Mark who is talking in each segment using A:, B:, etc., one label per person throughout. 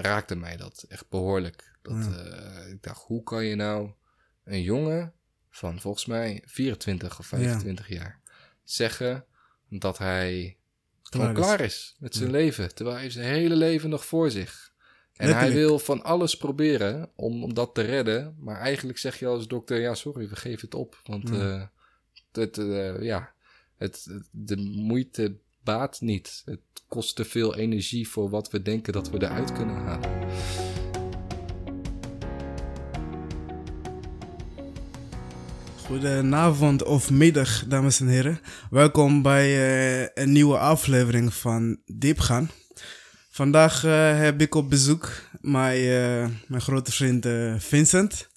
A: raakte mij dat echt behoorlijk. Dat, eh, ik dacht, hoe kan je nou een jongen van volgens mij 24 of 25 jaar zeggen dat hij gewoon
B: Klaar is.
A: klaar is met zijn leven. Terwijl hij heeft zijn hele leven nog voor zich. En hij wil van alles proberen om, om dat te redden. Maar eigenlijk zeg je als dokter, ja sorry, we geven het op. Want eh, het, eh, ja, het- de moeite baat niet. Het kost te veel energie voor wat we denken dat we eruit kunnen halen.
B: Goedenavond of middag, dames en heren. Welkom bij eh, een nieuwe aflevering van Diepgaan. Vandaag eh, heb ik op bezoek mijn, eh, mijn grote vriend Vincent.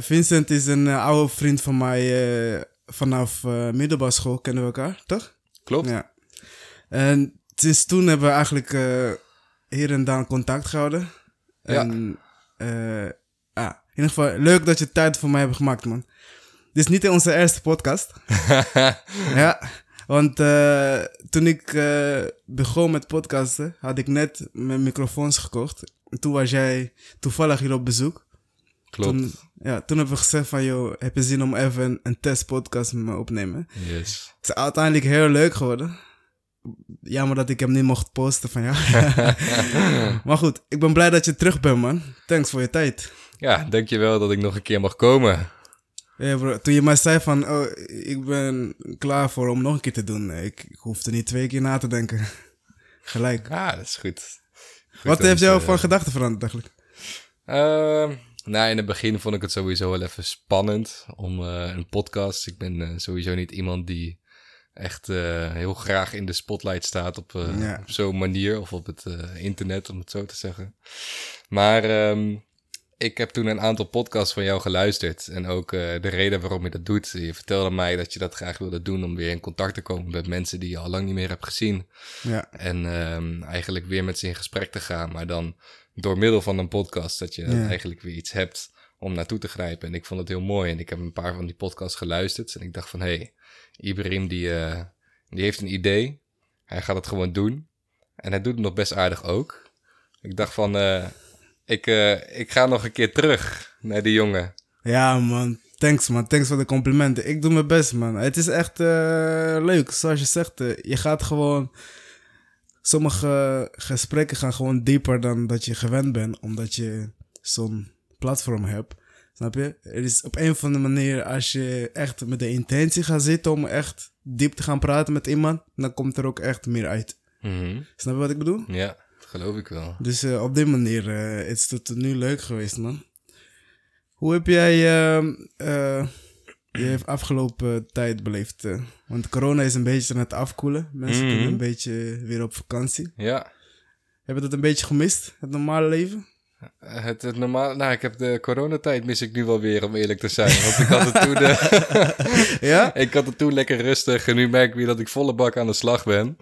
B: Vincent is een oude vriend van mij vanaf middelbare school, kennen we elkaar, toch?
A: Klopt?
B: Ja. En sinds toen hebben we eigenlijk eh, hier en daar contact gehouden.
A: Ja.
B: En eh, ah, in ieder geval, leuk dat je tijd voor mij hebt gemaakt, man. Dit is niet onze eerste podcast. ja, want eh, toen ik begon met podcasten, had ik net mijn microfoons gekocht. En toen was jij toevallig hier op bezoek.
A: Klopt.
B: Toen, ja, toen hebben we gezegd van, joh, heb je zin om even een, een testpodcast met me opnemen?
A: Yes.
B: Het is uiteindelijk heel leuk geworden. Jammer dat ik hem niet mocht posten van jou. maar goed, ik ben blij dat je terug bent, man. Thanks voor je tijd.
A: Ja, dankjewel dat ik nog een keer mag komen.
B: Ja, bro, toen je mij zei van, oh, ik ben klaar voor om nog een keer te doen. Ik, ik hoefde niet twee keer na te denken. Gelijk.
A: Ah, dat is goed. Goed
B: Wat heeft jou van gedachten veranderd eigenlijk?
A: Ehm, nou, in het begin vond ik het sowieso wel even spannend om eh, een podcast. Ik ben eh, sowieso niet iemand die echt eh, heel graag in de spotlight staat op,
B: Ja.
A: op zo'n manier of op het internet, om het zo te zeggen. Maar ehm, ik heb toen een aantal podcasts van jou geluisterd en ook de reden waarom je dat doet. Je vertelde mij dat je dat graag wilde doen om weer in contact te komen met mensen die je al lang niet meer hebt gezien.
B: Ja,
A: En ehm, eigenlijk weer met ze in gesprek te gaan. Maar dan door middel van een podcast dat je
B: Ja.
A: eigenlijk weer iets hebt om naartoe te grijpen. En ik vond het heel mooi. En ik heb een paar van die podcasts geluisterd. En ik dacht van, hé, hey, Ibrahim die, eh, die heeft een idee. Hij gaat het gewoon doen. En hij doet het nog best aardig ook. Ik dacht van, eh, ik, eh, ik ga nog een keer terug naar die jongen.
B: ja man. Thanks man, thanks voor de complimenten. Ik doe mijn best man. Het is echt leuk, zoals je zegt. je gaat gewoon... Sommige gesprekken gaan gewoon dieper dan dat je gewend bent, omdat je zo'n platform hebt. Snap je? Het is op een of andere manier, als je echt met de intentie gaat zitten om echt diep te gaan praten met iemand, dan komt er ook echt meer uit.
A: Mhm.
B: Snap je wat ik bedoel?
A: Ja, dat geloof ik wel.
B: Dus eh, op die manier eh, is het tot nu leuk geweest, man. Hoe heb jij ehm, je afgelopen tijd beleefd? eh? want corona is een beetje aan het afkoelen. Mensen
A: Mhm.
B: kunnen een beetje weer op vakantie.
A: Ja,
B: Heb je dat een beetje gemist, het normale leven?
A: Het, het normaal, nou, ik heb de coronatijd mis ik nu wel weer, om eerlijk te zijn. Want ik had het toen, eh,
B: Ja?
A: ik had het toen lekker rustig en nu merk ik weer dat ik volle bak aan de slag ben.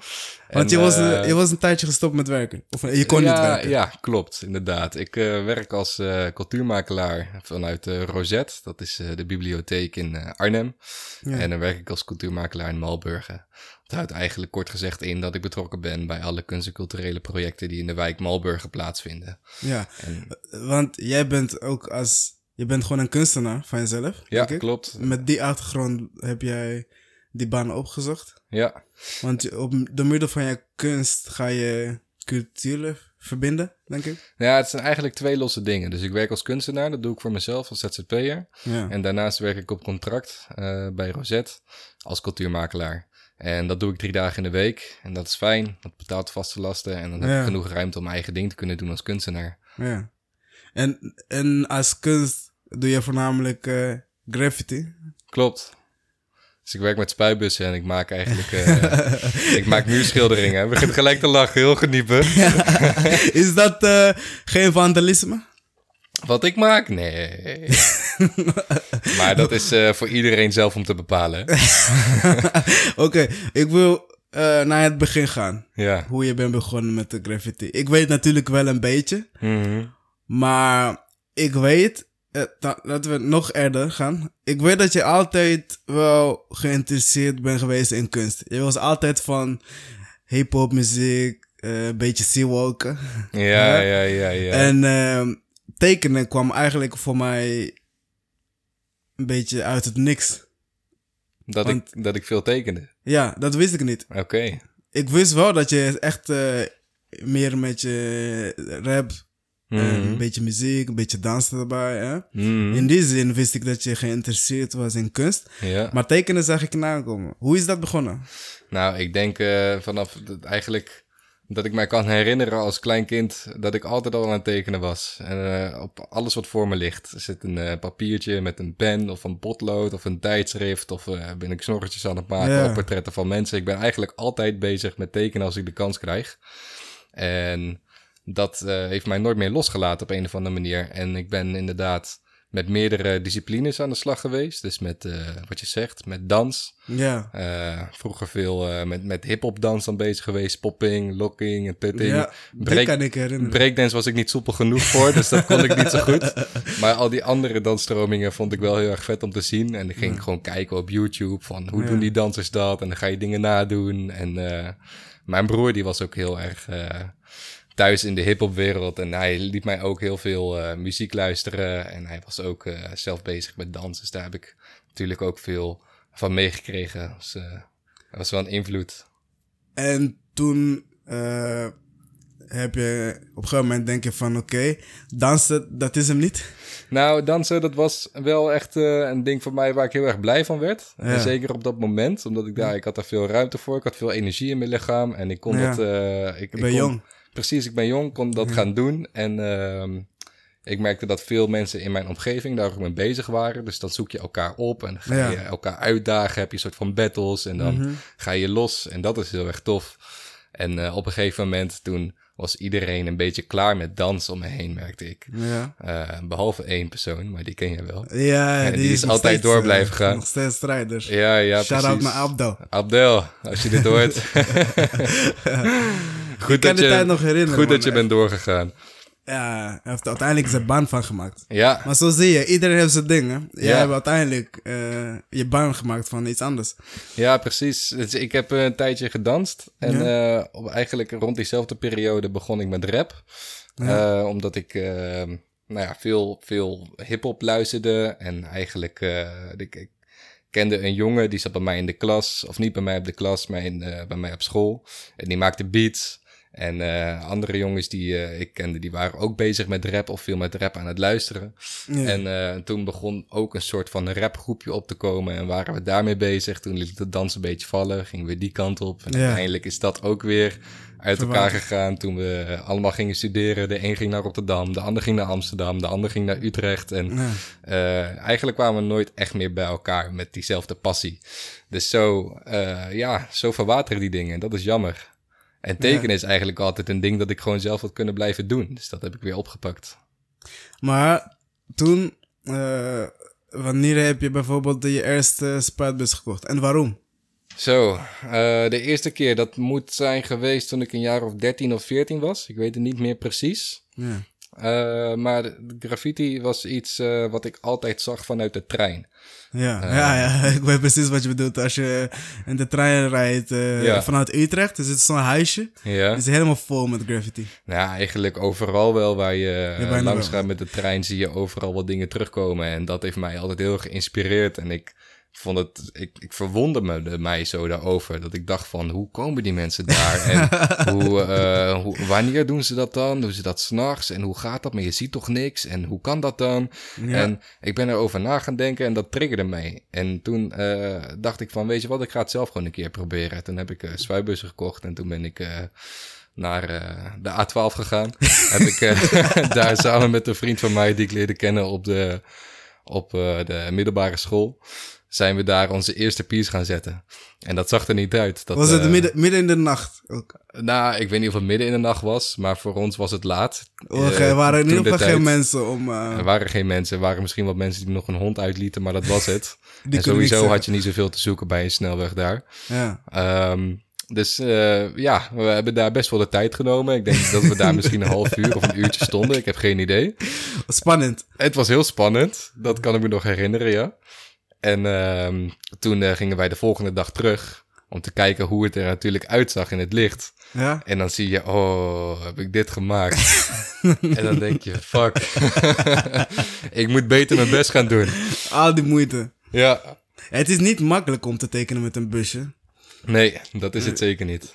B: Want
A: En,
B: je, was, eh, je was een tijdje gestopt met werken. Of je kon
A: ja,
B: niet werken.
A: Ja, klopt, inderdaad. Ik eh, werk als cultuurmakelaar vanuit Rosette. Dat is de bibliotheek in Arnhem.
B: Ja.
A: En dan werk ik als cultuurmakelaar in Malburgen. Dat houdt eigenlijk kort gezegd in dat ik betrokken ben bij alle kunst- en culturele projecten die in de wijk Malburgen plaatsvinden.
B: Ja,
A: En,
B: want jij bent ook als... Je bent gewoon een kunstenaar van jezelf,
A: ja,
B: denk ik.
A: klopt.
B: Met die achtergrond heb jij die baan opgezocht.
A: Ja,
B: Want op, door middel van je kunst ga je cultuur verbinden, denk ik.
A: Ja, het zijn eigenlijk twee losse dingen. Dus ik werk als kunstenaar, dat doe ik voor mezelf als ZZP'er.
B: Ja.
A: En daarnaast werk ik op contract eh, bij Rosette als cultuurmakelaar. En dat doe ik drie dagen in de week. En dat is fijn, dat betaalt vaste lasten. En dan heb ik genoeg ruimte om mijn eigen ding te kunnen doen als kunstenaar.
B: ja. En, en als kunst doe je voornamelijk eh, graffiti.
A: Klopt. Dus ik werk met spuitbussen en ik maak eigenlijk... eh, ik maak muurschilderingen. Begint gelijk te lachen, heel geniepen.
B: Is dat eh, geen vandalisme?
A: Wat ik maak? Nee. maar dat is eh, voor iedereen zelf om te bepalen.
B: Oké, ik wil eh, naar het begin gaan.
A: Ja.
B: Hoe je bent begonnen met de graffiti. Ik weet natuurlijk wel een beetje.
A: Mhm.
B: Maar ik weet, eh, laten we nog eerder gaan. Ik weet dat je altijd wel geïnteresseerd bent geweest in kunst. Je was altijd van hip-hop muziek, een beetje seawalken.
A: Ja, ja, ja, ja.
B: En ehm, tekenen kwam eigenlijk voor mij een beetje uit het niks.
A: dat,
B: want-
A: ik, dat ik veel tekende.
B: Ja, dat wist ik niet.
A: Oké.
B: Ik wist wel dat je echt eh, meer met je rap, en
A: Mhm.
B: een beetje muziek, een beetje dansen erbij. Hè?
A: Mhm.
B: In die zin wist ik dat je geïnteresseerd was in kunst.
A: Ja.
B: Maar tekenen zag ik nakomen. Hoe is dat begonnen?
A: Nou, ik denk eh, vanaf eigenlijk dat ik mij kan herinneren als klein kind dat ik altijd al aan het tekenen was. En eh, op alles wat voor me ligt. Er zit een eh, papiertje met een pen of een potlood of een tijdschrift of eh, ben ik snorretjes aan het maken
B: Ja.
A: of portretten van mensen. Ik ben eigenlijk altijd bezig met tekenen als ik de kans krijg. En dat heeft mij nooit meer losgelaten op een of andere manier. En ik ben inderdaad met meerdere disciplines aan de slag geweest. Dus met, eh, wat je zegt, met dans.
B: Ja.
A: Eh, vroeger veel eh, met, met hip-hop dans dan bezig geweest. Popping, locking en.
B: Ja, die
A: Break-
B: kan ik herinneren.
A: Breakdance was ik niet soepel genoeg voor, dus dat kon ik niet zo goed. Maar al die andere dansstromingen vond ik wel heel erg vet om te zien. En ik ging gewoon kijken op YouTube van hoe
B: Ja.
A: doen die dansers dat? En dan ga je dingen nadoen. En mijn broer die was ook heel erg thuis in de hip-hopwereld. En hij liet mij ook heel veel eh, muziek luisteren. En hij was ook eh, zelf bezig met dans. Dus daar heb ik natuurlijk ook veel van meegekregen. Dus, eh, dat was wel een invloed.
B: En toen heb je op een gegeven moment denk je van oké, dansen, dat is hem niet.
A: Nou, dansen, dat was wel echt een ding voor mij waar ik heel erg blij van werd.
B: Ja.
A: En zeker op dat moment, omdat ik daar, ik had daar veel ruimte voor. Ik had veel energie in mijn lichaam en ik kon
B: Ja.
A: dat... ik,
B: Je
A: ik kon-
B: jong.
A: Precies, ik ben jong, kon dat gaan doen. En ehm, ik merkte dat veel mensen in mijn omgeving daar ook mee bezig waren. Dus dan zoek je elkaar op en ga
B: Ja.
A: je elkaar uitdagen. Heb je een soort van battles en dan
B: Mhm.
A: ga je los. En dat is heel erg tof. En eh, op een gegeven moment toen was iedereen een beetje klaar met dansen om me heen, merkte ik.
B: Ja.
A: Eh, behalve één persoon, maar die ken je wel.
B: Ja,
A: En
B: die,
A: die is altijd
B: steeds,
A: door
B: eh,
A: blijven gaan.
B: Nog steeds strijder.
A: Ja, ja,
B: Shout-out naar Abdo.
A: Abdel, als je dit hoort. goed
B: Ik kan
A: dat
B: de
A: je,
B: tijd nog herinneren.
A: goed dat je bent doorgegaan.
B: Ja, hij heeft er uiteindelijk zijn baan van gemaakt.
A: Ja,
B: Maar zo zie je, iedereen heeft zijn dingen. Jij
A: Ja.
B: hebt uiteindelijk eh, je baan gemaakt van iets anders.
A: ja, precies. Dus ik heb een tijdje gedanst. En eh, op, eigenlijk rond diezelfde periode begon ik met rap.
B: Ja.
A: Eh, omdat ik nou ja, veel, veel hip-hop luisterde. En eigenlijk, ik, ik kende een jongen die zat bij mij in de klas. Of niet bij mij op de klas, maar in, bij mij op school. En die maakte beats. En eh, andere jongens die eh, ik kende, die waren ook bezig met rap of veel met rap aan het luisteren.
B: Ja.
A: En eh, toen begon ook een soort van rapgroepje op te komen en waren we daarmee bezig. Toen liet de dans een beetje vallen, gingen we die kant op. En
B: Ja.
A: uiteindelijk is dat ook weer uit elkaar gegaan toen we allemaal gingen studeren. De een ging naar Rotterdam, de ander ging naar Amsterdam, de ander ging naar Utrecht. En
B: Ja.
A: eigenlijk kwamen we nooit echt meer bij elkaar met diezelfde passie. Dus zo, ja, zo verwateren die dingen. Dat is jammer. En tekenen is eigenlijk altijd een ding dat ik gewoon zelf had kunnen blijven doen. Dus dat heb ik weer opgepakt.
B: Maar toen, eh, wanneer heb je bijvoorbeeld je eerste spuitbus gekocht? En waarom?
A: Zo, eh, de eerste keer dat moet zijn geweest toen ik een jaar of 13 of 14 was. Ik weet het niet meer precies.
B: Ja.
A: Eh, maar graffiti was iets eh, wat ik altijd zag vanuit de trein.
B: Ja,
A: Eh.
B: ja, ja, ik weet precies wat je bedoelt. Als je in de trein rijdt
A: Ja.
B: vanuit Utrecht, er zit zo'n huisje.
A: Ja.
B: Die is helemaal vol met graffiti.
A: Nou, eigenlijk overal wel waar je
B: bijna
A: langs gaat met de trein zie je overal wat dingen terugkomen. En dat heeft mij altijd heel geïnspireerd. En ik vond het, ik, ik verwonderde mij zo daarover. Dat ik dacht van, hoe komen die mensen daar? En hoe, eh, hoe, wanneer doen ze dat dan? Doen ze dat s'nachts? En hoe gaat dat? Maar je ziet toch niks? En hoe kan dat dan?
B: Ja.
A: En ik ben erover na gaan denken en dat triggerde mij. En toen eh, dacht ik van, weet je wat, ik ga het zelf gewoon een keer proberen. Toen heb ik uh, spuitbussen gekocht en toen ben ik eh, naar eh, de A12 gegaan. heb ik eh, daar samen met een vriend van mij die ik leerde kennen op de, op, eh, de middelbare school... zijn we daar onze eerste piece gaan zetten. En dat zag er niet uit. Dat,
B: was het
A: eh,
B: midden, midden in de nacht ook?
A: Nou, ik weet niet of het midden in de nacht was, maar voor ons was het laat.
B: Oh,
A: Eh,
B: er waren in ieder
A: de
B: geval geen mensen om... eh,
A: Er waren geen mensen. Er waren misschien wat mensen die nog een hond uitlieten, maar dat was het. en sowieso had je niet zoveel te zoeken bij een snelweg daar.
B: Ja.
A: Ehm, dus ja, we hebben daar best wel de tijd genomen. Ik denk dat we daar misschien een half uur of een uurtje stonden. Ik heb geen idee.
B: Spannend.
A: Het was heel spannend. Dat kan ik me nog herinneren, ja. En ehm, toen eh, gingen wij de volgende dag terug. Om te kijken hoe het er natuurlijk uitzag in het licht.
B: Ja?
A: En dan zie je, oh, heb ik dit gemaakt? en dan denk je, fuck. ik moet beter mijn best gaan doen.
B: Al die moeite.
A: Ja.
B: Het is niet makkelijk om te tekenen met een busje.
A: Nee, dat is het zeker niet.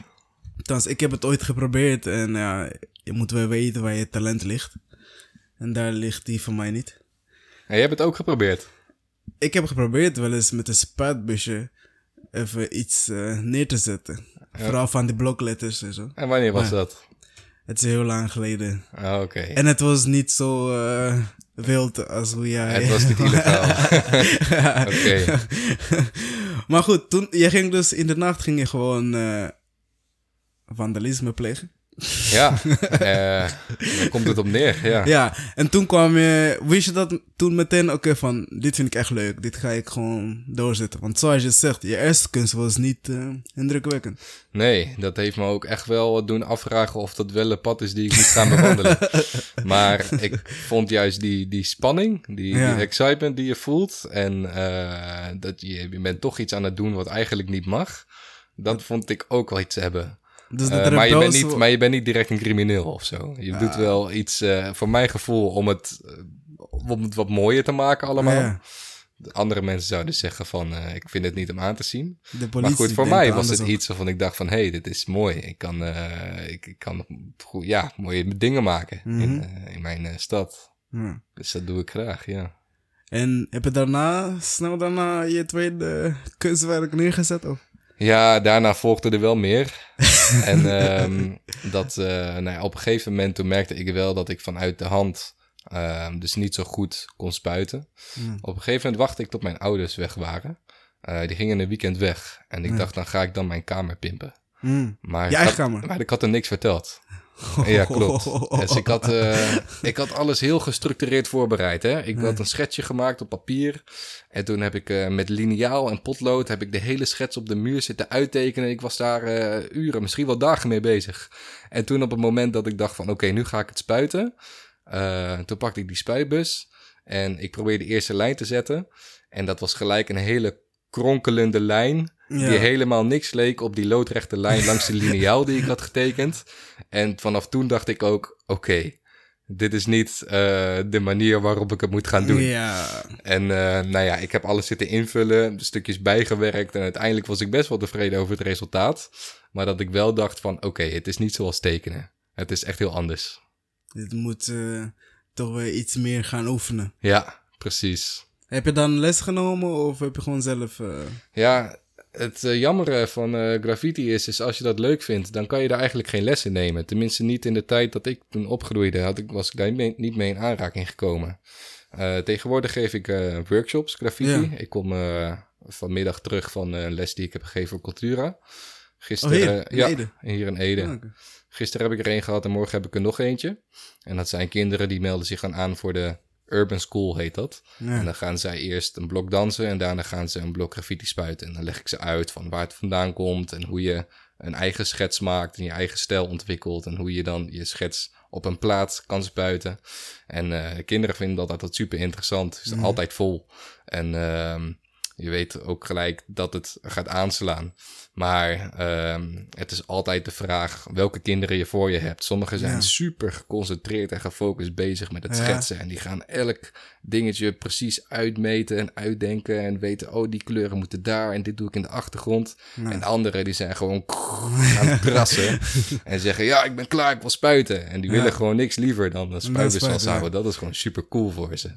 B: Althans, ik heb het ooit geprobeerd en ja, je moet wel weten waar je talent ligt. En daar ligt die van mij niet.
A: En jij hebt het ook geprobeerd.
B: Ik heb geprobeerd wel eens met een spuitbusje even iets eh, neer te zetten. Vooral van die blokletters en zo.
A: En wanneer was
B: Ja.
A: dat?
B: Het is heel lang geleden.
A: Ah, Oké.
B: En het was niet zo eh, wild als hoe jij...
A: Het was niet illegaal. Oké.
B: maar goed, toen, je ging dus in de nacht ging je gewoon eh, vandalisme plegen.
A: Ja, eh, daar komt het op neer. Ja.
B: Ja, en toen kwam je, wist je dat toen meteen, oké, van dit vind ik echt leuk, dit ga ik gewoon doorzetten. Want zoals je zegt, je eerste kunst was niet eh, indrukwekkend.
A: Nee, dat heeft me ook echt wel doen afvragen of dat wel een pad is die ik moet gaan bewandelen. maar ik vond juist die, die spanning, die,
B: Ja.
A: die excitement die je voelt. En eh, dat je, je bent toch iets aan het doen wat eigenlijk niet mag. Dat vond ik ook wel iets hebben.
B: Dus
A: Eh, maar, je bent niet, maar je bent niet direct een crimineel of zo. Je doet wel iets, eh, voor mijn gevoel, om het, eh, om het wat mooier te maken allemaal.
B: Ja,
A: Andere mensen zouden zeggen van, ik vind het niet om aan te zien. Maar goed, voor mij was het iets waarvan ik dacht van... hé, hey, dit is mooi. Ik kan, ik, ik kan goed, ja, mooie dingen maken
B: Mhm.
A: in, in mijn stad. Dus dat doe ik graag, ja.
B: En heb je daarna, snel daarna, je tweede kunstwerk neergezet? Of?
A: Ja, daarna volgde er wel meer. en ehm, dat, eh, nou ja, op een gegeven moment toen merkte ik wel dat ik vanuit de hand... ehm, dus niet zo goed kon spuiten.
B: Ja.
A: Op een gegeven moment wachtte ik tot mijn ouders weg waren. Eh, die gingen een weekend weg. En ik
B: Ja.
A: dacht, dan ga ik dan mijn kamer pimpen.
B: Mm.
A: Maar
B: Je
A: ik
B: eigen
A: had,
B: kamer?
A: Maar ik had hem niks verteld. Ja, klopt. Dus ik had, eh, ik had alles heel gestructureerd voorbereid. Hè? Ik had een schetsje gemaakt op papier. En toen heb ik eh, met liniaal en potlood... heb ik de hele schets op de muur zitten uittekenen. Ik was daar eh, uren, misschien wel dagen mee bezig. En toen op het moment dat ik dacht van... oké, nu ga ik het spuiten. toen pakte ik die spuitbus. En ik probeerde de eerste lijn te zetten. En dat was gelijk een hele kronkelende lijn...
B: Ja.
A: Die helemaal niks leek op die loodrechte lijn langs de liniaal die ik had getekend. En vanaf toen dacht ik ook, oké, dit is niet eh, de manier waarop ik het moet gaan doen.
B: Ja.
A: En eh, nou ja, ik heb alles zitten invullen, de stukjes bijgewerkt. En uiteindelijk was ik best wel tevreden over het resultaat. Maar dat ik wel dacht van, oké, het is niet zoals tekenen. Het is echt heel anders.
B: Dit moet eh, toch weer iets meer gaan oefenen.
A: Ja, precies.
B: Heb je dan les genomen of heb je gewoon zelf...
A: Ja, het eh, jammere van eh, graffiti is, is als je dat leuk vindt, dan kan je daar eigenlijk geen les in nemen. Tenminste niet in de tijd dat ik toen opgroeide, had ik, was ik daar niet mee, niet mee in aanraking gekomen. Eh, tegenwoordig geef ik workshops graffiti.
B: Ja.
A: Ik kom vanmiddag terug van een les die ik heb gegeven voor Cultura.
B: Oh,
A: Gisteren,
B: hier, in
A: ja,
B: Ede?
A: hier in Ede.
B: oké.
A: Gisteren heb ik er één gehad en morgen heb ik er nog eentje. En dat zijn kinderen die melden zich aan voor de Urban School, heet dat.
B: Ja.
A: En dan gaan zij eerst een blok dansen en daarna gaan ze een blok graffiti spuiten. En dan leg ik ze uit van waar het vandaan komt en hoe je een eigen schets maakt en je eigen stijl ontwikkelt. En hoe je dan je schets op een plaat kan spuiten. En eh, de kinderen vinden dat altijd super interessant. Het is altijd vol. En ehm, je weet ook gelijk dat het gaat aanslaan. Maar ehm, het is altijd de vraag welke kinderen je voor je hebt. Sommigen zijn
B: Ja.
A: super geconcentreerd en gefocust bezig met het
B: Ja.
A: schetsen. En die gaan elk dingetje precies uitmeten en uitdenken. En weten, oh, die kleuren moeten daar. En dit doe ik in de achtergrond. En anderen die zijn gewoon aan het krassen. en zeggen, ja, ik ben klaar, ik wil spuiten. En die
B: Ja.
A: willen gewoon niks liever dan een spuitbus vasthouden. Dat is gewoon super cool voor ze.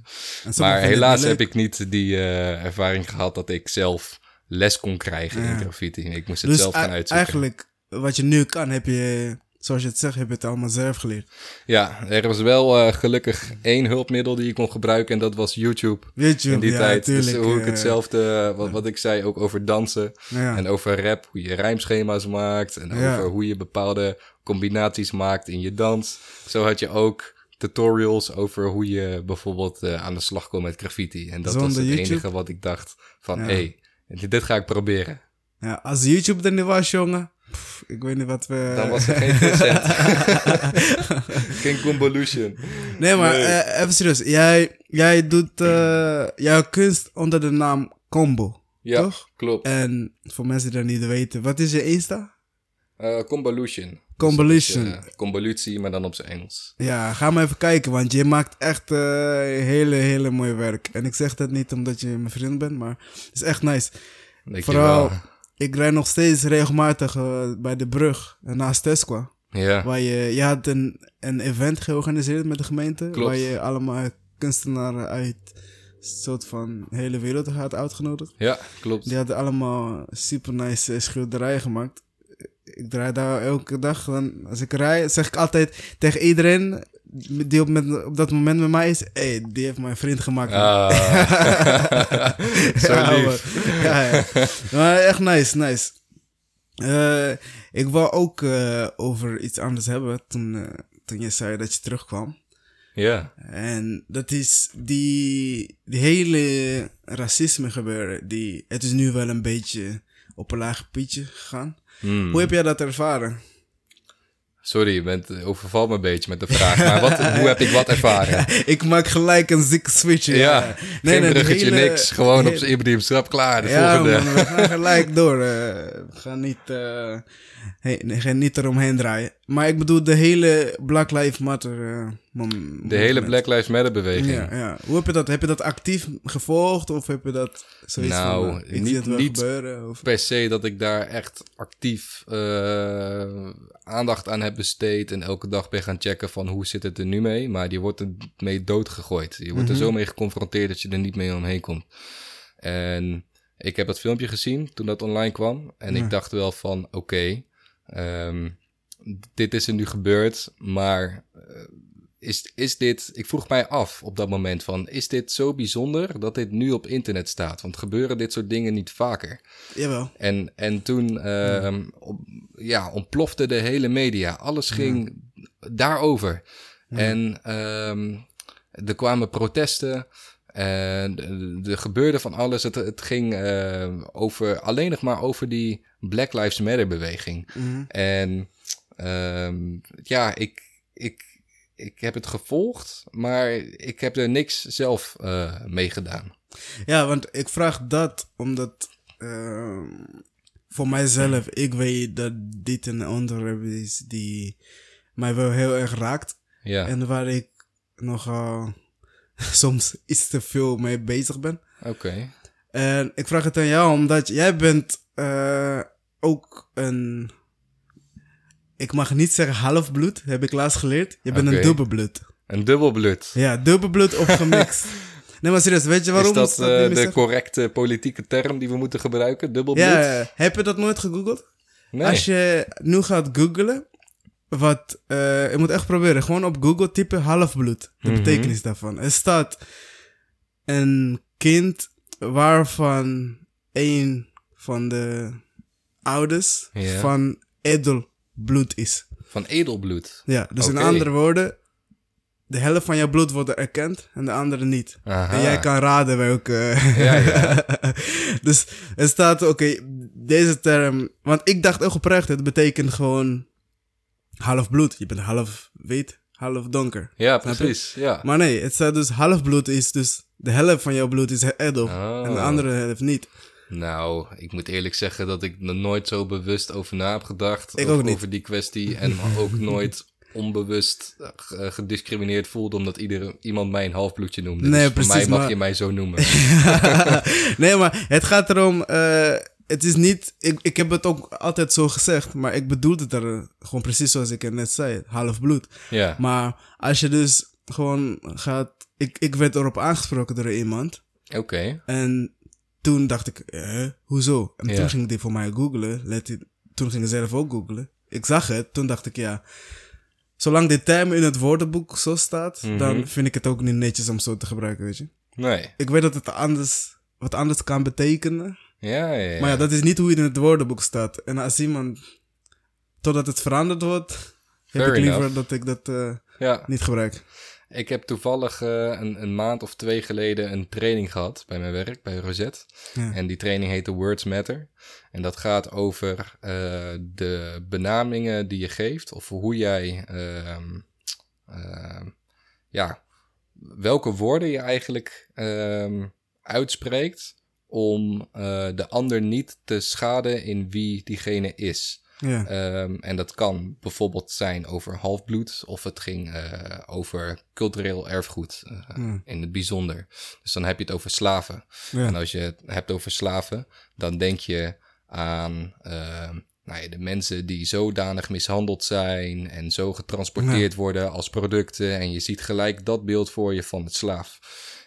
A: Maar helaas heb ik niet die eh, ervaring gehad dat ik zelf les kon krijgen in graffiti. Ik moest het
B: Dus
A: zelf gaan
B: e-
A: uitzoeken.
B: eigenlijk, wat je nu kan, heb je, zoals je het zegt, heb je het allemaal zelf geleerd.
A: Ja, er was wel eh, gelukkig één hulpmiddel die je kon gebruiken en dat was YouTube.
B: YouTube,
A: in die
B: ja,
A: tijd.
B: tuurlijk.
A: dus hoe ik
B: eh,
A: hetzelfde, wat, wat ik zei, ook over dansen
B: Ja.
A: en over rap, hoe je rijmschema's maakt en over hoe je bepaalde combinaties maakt in je dans. Zo had je ook tutorials over hoe je bijvoorbeeld eh, aan de slag komt met graffiti. En dat was het
B: YouTube?
A: enige wat ik dacht van,
B: Ja.
A: hé, hey, dit ga ik proberen.
B: ja, als YouTube er niet was, jongen, pff, ik weet niet wat we...
A: Dan was er geen cent. geen convolution.
B: Nee, maar
A: Nee.
B: eh, even serieus. Jij, jij doet eh, jouw kunst onder de naam Combo.
A: Ja,
B: toch?
A: klopt.
B: En voor mensen die dat niet weten, wat is je Insta?
A: Eh, convolution.
B: Convolution.
A: Dus eh, convolutie, maar dan op zijn Engels.
B: Ja, ga maar even kijken, want je maakt echt eh, hele, hele mooi werk. En ik zeg dat niet omdat je mijn vriend bent, maar het is echt nice.
A: Dankjewel.
B: Vooral, ik rijd nog steeds regelmatig eh, bij de brug naast Tesqua.
A: Ja,
B: Waar je, je had een, een event georganiseerd met de gemeente.
A: Klopt.
B: Waar je allemaal kunstenaren uit soort van hele wereld had uitgenodigd.
A: ja, klopt.
B: Die hadden allemaal super nice schilderijen gemaakt. Ik draai daar elke dag. Dan, als ik rij, zeg ik altijd tegen iedereen die op, met, op dat moment met mij is: hey, die heeft mijn vriend gemaakt. man."
A: Ah. Zo lief.
B: Ja, ja. Maar echt nice, nice. Eh, ik wou ook eh, over iets anders hebben toen, eh, toen je zei dat je terugkwam.
A: Ja,
B: En dat is die, die hele racisme gebeuren. Die, het is nu wel een beetje op een laag pitje gegaan.
A: Hmm.
B: Hoe heb jij dat ervaren?
A: Sorry, je bent, eh, overvalt me een beetje met de vraag. Maar wat, hoe heb ik wat ervaren?
B: ik maak gelijk een zieke switch.
A: Ja, geen
B: die
A: bruggetje,
B: hele-
A: niks. Gewoon op z'n Ibrahim Strap, klaar. De
B: ja,
A: volgende.
B: man, we gaan gelijk door. eh. we gaan niet, eh, hey, niet eromheen draaien. Maar ik bedoel de hele Black Lives Matter. eh,
A: De hele. Black Lives Matter beweging.
B: Ja, ja. Hoe heb je dat? Heb je dat actief gevolgd? Of heb je dat zoiets
A: Nou,
B: van... eh,
A: niet- niet-
B: gebeuren? Of...
A: per se dat ik daar echt actief eh, aandacht aan heb besteed en elke dag ben gaan checken van hoe zit het er nu mee. Maar die wordt er mee doodgegooid. Je wordt er zo mee geconfronteerd dat je er niet mee omheen komt. En ik heb dat filmpje gezien toen dat online kwam. En
B: Ja.
A: ik dacht wel van oké, ehm, dit is er nu gebeurd, maar eh, is, is dit... Ik vroeg mij af op dat moment van, is dit zo bijzonder dat dit nu op internet staat? Want gebeuren dit soort dingen niet vaker?
B: Jawel.
A: En, en toen ehm, op- ja, ontplofte de hele media. Alles ging daarover. En ehm, er kwamen protesten. En er- er gebeurde van alles. Het, het ging eh, over, alleen nog maar over die Black Lives Matter beweging.
B: Mhm.
A: En ehm, ja, ik, ik, ik heb het gevolgd, maar ik heb er niks zelf eh mee gedaan.
B: Ja, want ik vraag dat omdat... ehm, voor mijzelf, ik weet dat dit een onderwerp is die mij wel heel erg raakt.
A: Ja,
B: En waar ik nogal soms iets te veel mee bezig ben.
A: oké.
B: En ik vraag het aan jou omdat jij bent eh, ook een... Ik mag niet zeggen halfbloed, heb ik laatst geleerd. Je bent een dubbelbloed.
A: Een dubbelbloed.
B: Ja, dubbelbloed opgemixt. nee, maar serieus, weet je waarom?
A: is dat
B: ik
A: eh, de correcte politieke term die we moeten gebruiken? Dubbelbloed?
B: Ja, ja, heb je dat nooit gegoogeld?
A: nee.
B: Als je nu gaat googlen, wat, eh, je moet echt proberen. Gewoon op Google typen halfbloed. De
A: Mhm.
B: betekenis daarvan. Er staat een kind waarvan een van de ouders van edelbloed is.
A: Van edelbloed.
B: Ja, dus in andere woorden, de helft van jouw bloed wordt erkend en de andere niet.
A: Aha.
B: En jij kan raden welke.
A: Ja, ja.
B: dus er staat, oké, deze term. Want ik dacht ook oprecht, het betekent gewoon half bloed. Je bent half wit, half donker.
A: Ja, precies. Ja.
B: Maar nee, het staat dus half bloed is dus de helft van jouw bloed is edel.
A: Oh.
B: En de andere helft niet.
A: Nou, ik moet eerlijk zeggen dat ik er nooit zo bewust over na heb gedacht.
B: Ik
A: over,
B: ook niet.
A: over die kwestie. En ook nooit onbewust eh, ge- gediscrimineerd voelde omdat iedere, iemand mij een halfbloedje noemde.
B: Nee,
A: dus voor
B: precies,
A: mij mag
B: maar-
A: je mij zo noemen.
B: nee, maar het gaat erom. eh, het is niet. Ik, ik heb het ook altijd zo gezegd. Maar ik bedoelde het er gewoon precies zoals ik het net zei: half bloed.
A: ja.
B: Maar als je dus gewoon gaat. Ik, ik werd erop aangesproken door iemand.
A: Oké.
B: En toen dacht ik, eh, hoezo? En
A: Ja.
B: toen ging hij voor mij googlen. Let hij- toen ging hij zelf ook googlen. Ik zag het, toen dacht ik, ja. Zolang dit term in het woordenboek zo staat,
A: Mhm.
B: dan vind ik het ook niet netjes om zo te gebruiken, weet je.
A: Nee.
B: Ik weet dat het anders, wat anders kan betekenen.
A: Ja, ja.
B: Maar ja, dat is niet hoe het in het woordenboek staat. En als iemand, totdat het veranderd wordt, heb ik liever
A: enough.
B: dat ik dat eh,
A: ja.
B: niet gebruik.
A: Ik heb toevallig eh, een, een maand of twee geleden een training gehad bij mijn werk, bij Rosette.
B: Ja.
A: En die training heette Words Matter. En dat gaat over eh, de benamingen die je geeft, of hoe jij, ehm, ehm, ja, welke woorden je eigenlijk ehm, uitspreekt om eh, de ander niet te schaden in wie diegene is.
B: Ja.
A: Ehm, en dat kan bijvoorbeeld zijn over halfbloed, of het ging eh, over cultureel erfgoed eh,
B: Ja.
A: in het bijzonder. Dus dan heb je het over slaven.
B: Ja.
A: En als je het hebt over slaven, dan denk je aan ehm, nou ja, de mensen die zodanig mishandeld zijn en zo getransporteerd worden als producten. En je ziet gelijk dat beeld voor je van het slaaf.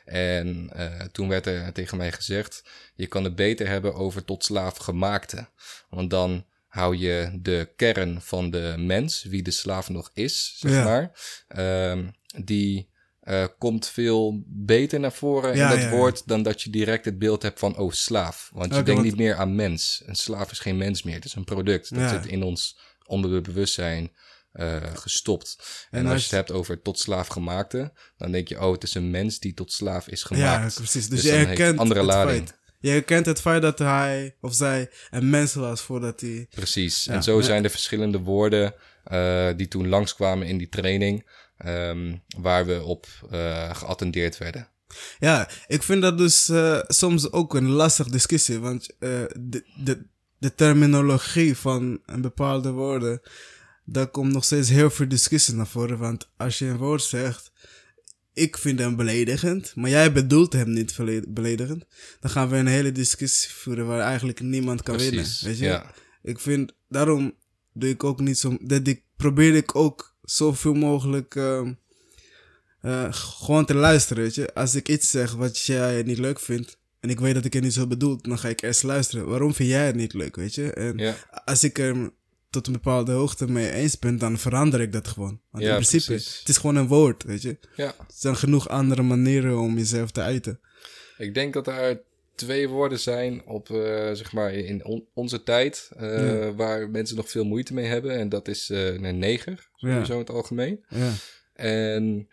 A: En eh, toen werd er tegen mij gezegd: je kan het beter hebben over tot slaaf gemaakte. Want dan hou je de kern van de mens, wie de slaaf nog is, zeg
B: Ja.
A: maar. ehm, die eh, komt veel beter naar voren
B: Ja,
A: in dat
B: ja,
A: woord dan dat je direct het beeld hebt van, oh, slaaf. Want je denkt
B: want-
A: niet meer aan mens. Een slaaf is geen mens meer, het is een product. Dat zit in ons onderbewustzijn eh, gestopt. En,
B: En
A: als
B: als-
A: je het hebt over tot slaaf gemaakte, dan denk je, oh, het is een mens die tot slaaf is
B: Ja,
A: gemaakt.
B: precies. Dus,
A: Dus
B: je herkent
A: andere
B: het
A: lading.
B: feit. Je herkent het feit dat hij of zij een mens was voordat hij...
A: Precies.
B: Ja,
A: en zo
B: ja.
A: zijn er verschillende woorden eh, die toen langskwamen in die training, ehm, waar we op eh, geattendeerd werden.
B: Ja, ik vind dat dus soms ook een lastige discussie. Want de, de, de terminologie van een bepaalde woorden... Daar komt nog steeds heel veel discussie naar voren. Want als je een woord zegt... Ik vind hem beledigend, maar jij bedoelt hem niet beledigend. Dan gaan we een hele discussie voeren waar eigenlijk niemand kan winnen. Weet je?
A: Ja.
B: Ik vind, daarom doe ik ook niet zo, dat ik probeer ik ook zoveel mogelijk ehm, eh, gewoon te luisteren, weet je. Als ik iets zeg wat jij niet leuk vindt, en ik weet dat ik het niet zo bedoel, dan ga ik eerst luisteren. Waarom vind jij het niet leuk, weet je? En
A: Ja.
B: als ik er tot een bepaalde hoogte mee eens ben, dan verander ik dat gewoon. Want
A: Ja,
B: in principe,
A: precies.
B: het is gewoon een woord, weet je.
A: ja.
B: Er zijn genoeg andere manieren om jezelf te uiten.
A: Ik denk dat er twee woorden zijn op, eh, zeg maar, in on- onze tijd, eh,
B: Ja.
A: waar mensen nog veel moeite mee hebben. En dat is eh, een neger, sowieso in het algemeen.
B: Ja,
A: En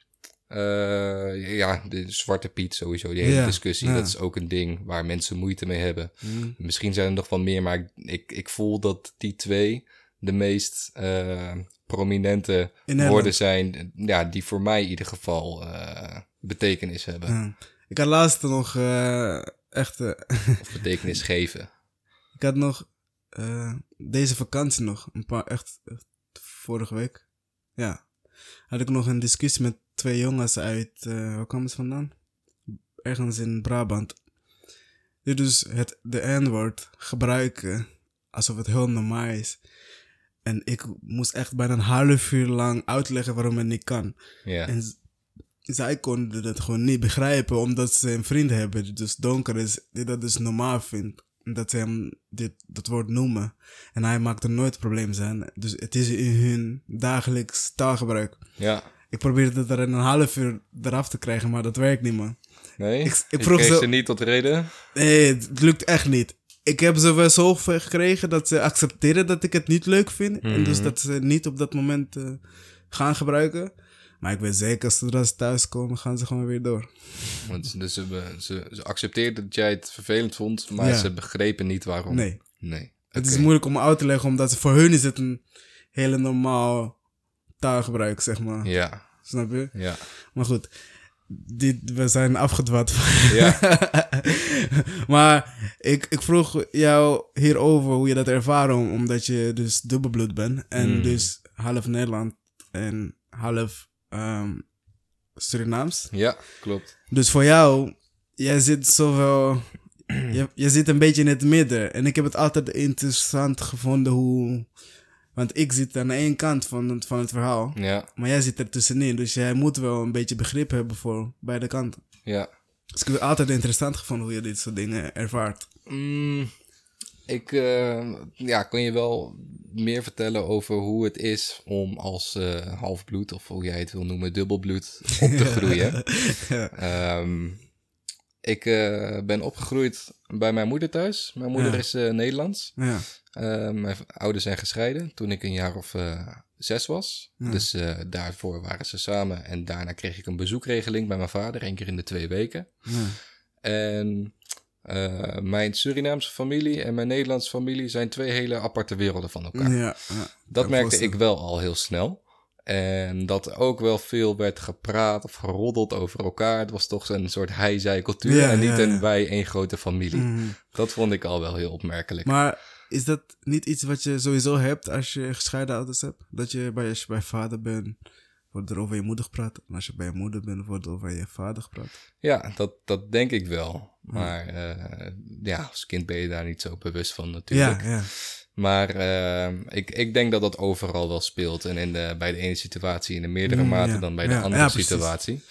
A: ja, de Zwarte Piet sowieso, die hele discussie. Dat is ook een ding waar mensen moeite mee hebben.
B: Mm.
A: Misschien zijn er nog wel meer, maar ik, ik, ik voel dat die twee de meest eh, prominente woorden zijn, ja, die voor mij in ieder geval eh, betekenis hebben.
B: Ja. Ik had laatst nog eh, echt...
A: Of betekenis geven.
B: Ik had nog deze vakantie nog, een paar, echt, echt vorige week. Ja. Had ik nog een discussie met twee jongens uit, eh, waar kwamen ze vandaan? Ergens in Brabant. Die dus het, de N-woord gebruiken alsof het heel normaal is. En ik moest echt bijna een half uur lang uitleggen waarom het niet kan. En zij konden dat gewoon niet begrijpen, omdat ze een vriend hebben die dus donker is, die dat dus normaal vindt. Dat ze hem dit, dat woord noemen. En hij maakt er nooit probleem zijn. Dus het is in hun dagelijks taalgebruik.
A: ja.
B: Ik probeerde het er in een half uur eraf te krijgen, maar dat werkt niet, man.
A: Nee?
B: Ik-
A: Ik,
B: vroeg zo-
A: ze niet tot reden?
B: Nee, het lukt echt niet. Ik heb ze wel zo gekregen dat ze accepteren dat ik het niet leuk vind. En dus
A: Mhm.
B: dat ze niet op dat moment eh, gaan gebruiken. Maar ik weet zeker, zodra ze thuiskomen, gaan ze gewoon weer door.
A: Want ze- dus ze, ze, ze accepteerden dat jij het vervelend vond, maar
B: Ja.
A: ze begrepen niet waarom.
B: Nee.
A: Nee.
B: Het is moeilijk om uit te leggen, omdat ze, voor hun is het een hele normaal taalgebruik, zeg maar.
A: Ja,
B: Snap je?
A: ja.
B: Maar goed, dit, we zijn afgedwaald.
A: Ja.
B: maar ik, ik vroeg jou hierover hoe je dat ervaren, om- omdat je dus dubbelbloed bent. En
A: Mm.
B: dus half Nederland en half ehm, Surinaams.
A: Ja, klopt.
B: Dus voor jou, jij zit zoveel. Je, je zit een beetje in het midden. En ik heb het altijd interessant gevonden hoe. Want ik zit aan de ene kant van het, van het verhaal.
A: Ja,
B: Maar jij zit er tussenin. Dus jij moet wel een beetje begrip hebben voor beide kanten.
A: ja.
B: Dus ik heb het altijd interessant gevonden hoe je dit soort dingen ervaart.
A: Mm, ik eh, ja, kan je wel meer vertellen over hoe het is om als eh, halfbloed, of hoe jij het wil noemen, dubbelbloed, op te groeien.
B: ja.
A: Ehm, ik eh, ben opgegroeid bij mijn moeder thuis. Mijn moeder
B: Ja.
A: is eh, Nederlands.
B: Ja.
A: Eh, mijn ouders zijn gescheiden toen ik een jaar of zes was.
B: Ja.
A: Dus daarvoor waren ze samen. En daarna kreeg ik een bezoekregeling bij mijn vader, één keer in de twee weken.
B: Ja.
A: En mijn Surinaamse familie en mijn Nederlandse familie zijn twee hele aparte werelden van elkaar. Dat merkte ik wel al heel snel. En dat ook wel veel werd gepraat of geroddeld over elkaar. Het was toch een soort hij-zij cultuur
B: Ja,
A: en niet
B: ja,
A: een wij één grote familie.
B: Mhm.
A: Dat vond ik al wel heel opmerkelijk.
B: Maar is dat niet iets wat je sowieso hebt als je gescheiden ouders hebt? Dat je bij, als je bij vader bent, wordt er over je moeder gepraat. En als je bij je moeder bent, wordt er over je vader gepraat.
A: Ja, dat, dat denk ik wel. Maar eh, ja, als kind ben je daar niet zo bewust van natuurlijk.
B: Ja, ja.
A: Maar eh, ik, ik denk dat dat overal wel speelt. En in de, bij de ene situatie in de meerdere
B: Mm,
A: mate
B: ja.
A: dan bij de
B: Ja,
A: andere
B: ja,
A: situatie.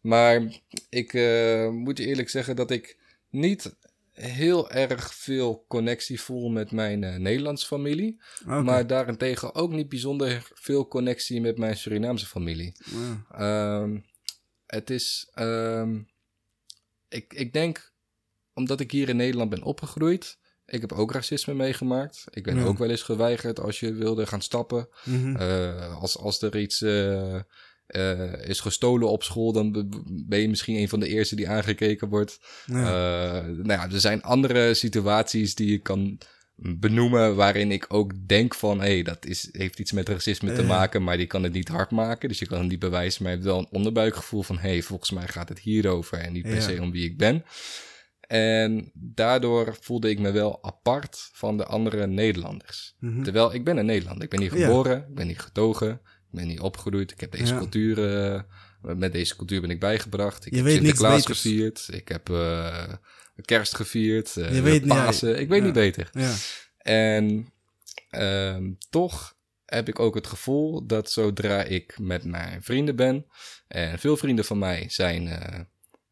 A: Maar ik eh, moet je eerlijk zeggen dat ik niet heel erg veel connectie voel met mijn eh Nederlandse familie. Maar daarentegen ook niet bijzonder veel connectie met mijn Surinaamse familie. Ehm, het is. ehm, ik, ik denk, omdat ik hier in Nederland ben opgegroeid. Ik heb ook racisme meegemaakt. Ik ben
B: Ja.
A: ook wel eens geweigerd als je wilde gaan stappen.
B: Mhm.
A: Eh, als, als er iets eh, eh, is gestolen op school, dan be- ben je misschien een van de eerste die aangekeken wordt.
B: ja.
A: Nou ja, er zijn andere situaties die je kan benoemen waarin ik ook denk van, hé, hey, dat is, heeft iets met racisme te maken, maar die kan het niet hard maken. Dus je kan het niet bewijzen, maar je hebt wel een onderbuikgevoel van, hé, hey, volgens mij gaat het hierover en niet per
B: Ja.
A: se om wie ik ben. En daardoor voelde ik me wel apart van de andere Nederlanders.
B: Mhm.
A: Terwijl ik ben een Nederlander. Ik ben hier
B: Ja.
A: geboren, ik ben hier getogen, ik ben hier opgegroeid. Ik heb deze
B: Ja.
A: cultuur, eh, met deze cultuur ben ik bijgebracht. Ik
B: Je
A: heb Sinterklaas gevierd. Ik heb eh, kerst gevierd. eh,
B: Je weet niet-
A: Pasen. Ik weet
B: ja.
A: niet beter.
B: ja.
A: En ehm, toch heb ik ook het gevoel dat zodra ik met mijn vrienden ben... en veel vrienden van mij zijn,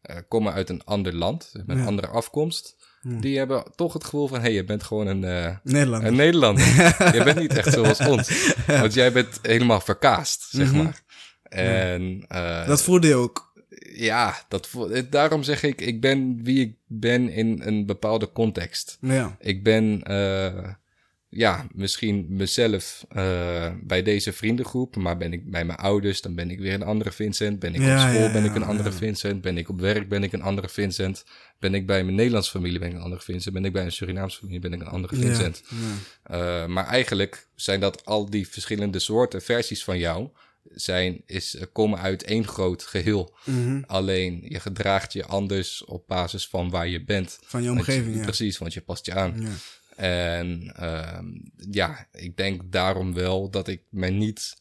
A: eh, komen uit een ander land, met een
B: Ja.
A: andere afkomst...
B: Ja.
A: Die hebben toch het gevoel van, hé, hey, je bent gewoon een, eh,
B: Nederland.
A: een Nederlander. je bent niet echt zoals ons. Want jij bent helemaal verkaast, zeg
B: Mhm.
A: maar. En eh,
B: dat voelde je ook.
A: ja, dat, vo- eh, daarom zeg ik, ik ben wie ik ben in een bepaalde context.
B: Ja.
A: Ik ben, ja, misschien mezelf eh, bij deze vriendengroep, maar ben ik bij mijn ouders, dan ben ik weer een andere Vincent. Ben ik
B: Ja,
A: op school,
B: ja,
A: ben ik een andere. Vincent. Ben ik op werk, ben ik een andere Vincent. Ben ik bij mijn Nederlandse familie, ben ik een andere Vincent. Ben ik bij een Surinaamse familie, ben ik een andere Vincent. Eh, maar eigenlijk zijn dat al die verschillende soorten versies van jou, zijn, is, eh, komen uit één groot geheel.
B: Mhm.
A: Alleen je gedraagt je anders op basis van waar je bent.
B: Van je- omgeving, ja.
A: Precies, want je past je aan.
B: ja.
A: En ehm, ja, ik denk daarom wel dat ik me niet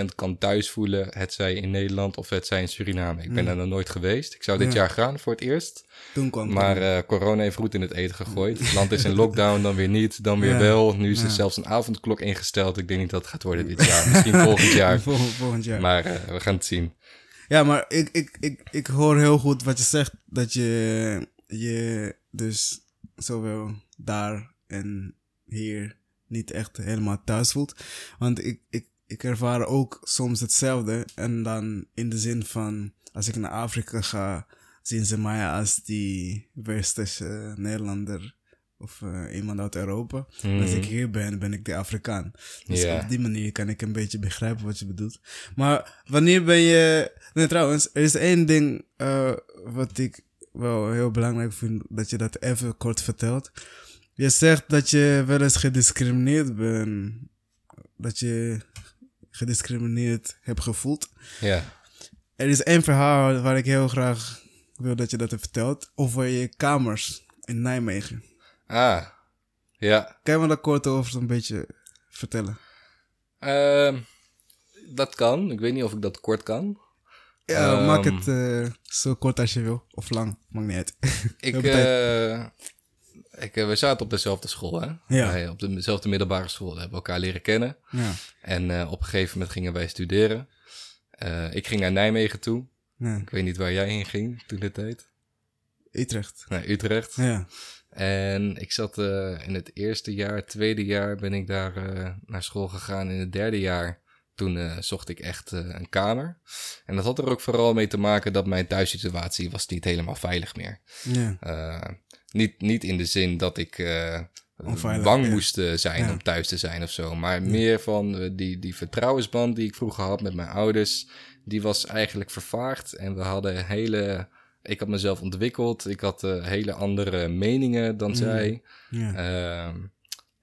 A: 100% kan thuis voelen, het zij in Nederland of het zij in Suriname. Ik ben er nog nooit geweest. Ik zou dit
B: Ja.
A: jaar gaan voor het eerst.
B: Toen kwam
A: Maar eh, corona heeft roet in het eten gegooid. Het land is in lockdown, dan weer niet, dan weer
B: Ja.
A: wel. Nu is er
B: Ja.
A: zelfs een avondklok ingesteld. Ik denk niet dat het gaat worden dit jaar. Misschien volgend jaar.
B: Volgend, volgend jaar.
A: Maar eh, we gaan het zien.
B: Ja, maar ik, ik, ik, ik hoor heel goed wat je zegt. Dat je je dus zowel daar en hier niet echt helemaal thuis voelt. Want ik, ik, ik ervaar ook soms hetzelfde. En dan in de zin van, als ik naar Afrika ga, zien ze mij als die westerse Nederlander. Of eh, iemand uit Europa. En Als ik hier ben, ben ik de Afrikaan. Dus op die manier kan ik een beetje begrijpen wat je bedoelt. Maar wanneer ben je... Nee, trouwens, er is één ding eh, wat ik wel heel belangrijk vind dat je dat even kort vertelt. Je zegt dat je wel eens gediscrimineerd bent. Dat je gediscrimineerd hebt gevoeld.
A: Ja.
B: Er is één verhaal waar ik heel graag wil dat je dat vertelt. Over je kamers in Nijmegen.
A: Ah, ja.
B: Kan je me daar kort over zo'n beetje vertellen?
A: Ehm, dat kan. Ik weet niet of ik dat kort kan.
B: Ja,
A: Ehm.
B: maak het eh, zo kort als je wil. Of lang, maakt niet uit.
A: Ik, ik, eh, we zaten op dezelfde school, hè?
B: Ja.
A: Wij op dezelfde middelbare school. We hebben elkaar leren kennen.
B: ja.
A: En eh, op een gegeven moment gingen wij studeren. Eh, ik ging naar Nijmegen toe.
B: ja.
A: Ik weet niet waar jij heen ging toen de tijd.
B: Utrecht.
A: Naar Utrecht.
B: Ja.
A: En ik zat in het eerste jaar, tweede jaar ben ik daar naar school gegaan. In het derde jaar, toen zocht ik echt een kamer. En dat had er ook vooral mee te maken dat mijn thuissituatie was niet helemaal veilig meer.
B: Ja.
A: Niet, niet in de zin dat ik eh, bang
B: ja.
A: moest eh, zijn
B: Ja.
A: om thuis te zijn of zo. Maar meer van eh, die, die vertrouwensband die ik vroeger had met mijn ouders. Die was eigenlijk vervaagd. En we hadden hele... Ik had mezelf ontwikkeld. Ik had hele andere meningen dan zij.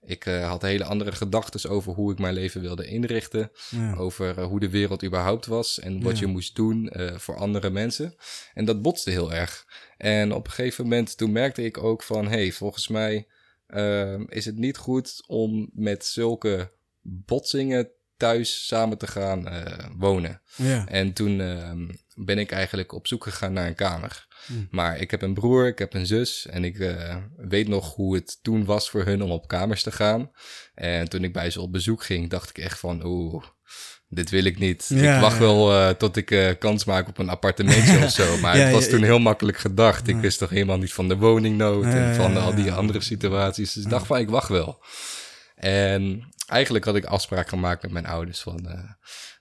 A: Ik eh, had hele andere gedachten over hoe ik mijn leven wilde inrichten.
B: Ja.
A: Over eh, hoe de wereld überhaupt was en wat
B: Ja.
A: je moest doen eh, voor andere mensen. En dat botste heel erg. En op een gegeven moment toen merkte ik ook van... hé, hey, volgens mij ehm, is het niet goed om met zulke botsingen thuis samen te gaan wonen.
B: Ja.
A: En toen ehm, ben ik eigenlijk op zoek gegaan naar een kamer.
B: Hmm.
A: Maar ik heb een broer, ik heb een zus en ik eh, weet nog hoe het toen was voor hun om op kamers te gaan. En toen ik bij ze op bezoek ging, dacht ik echt van, oeh, dit wil ik niet.
B: Ja,
A: ik wacht
B: ja.
A: wel eh, tot ik eh, kans maak op een appartementje of zo. Maar
B: Ja,
A: het was toen heel makkelijk gedacht. Ik wist toch helemaal niet van de woningnood en van al die andere situaties. Dus ik dacht van, ik wacht wel. En eigenlijk had ik afspraak gemaakt met mijn ouders van... eh,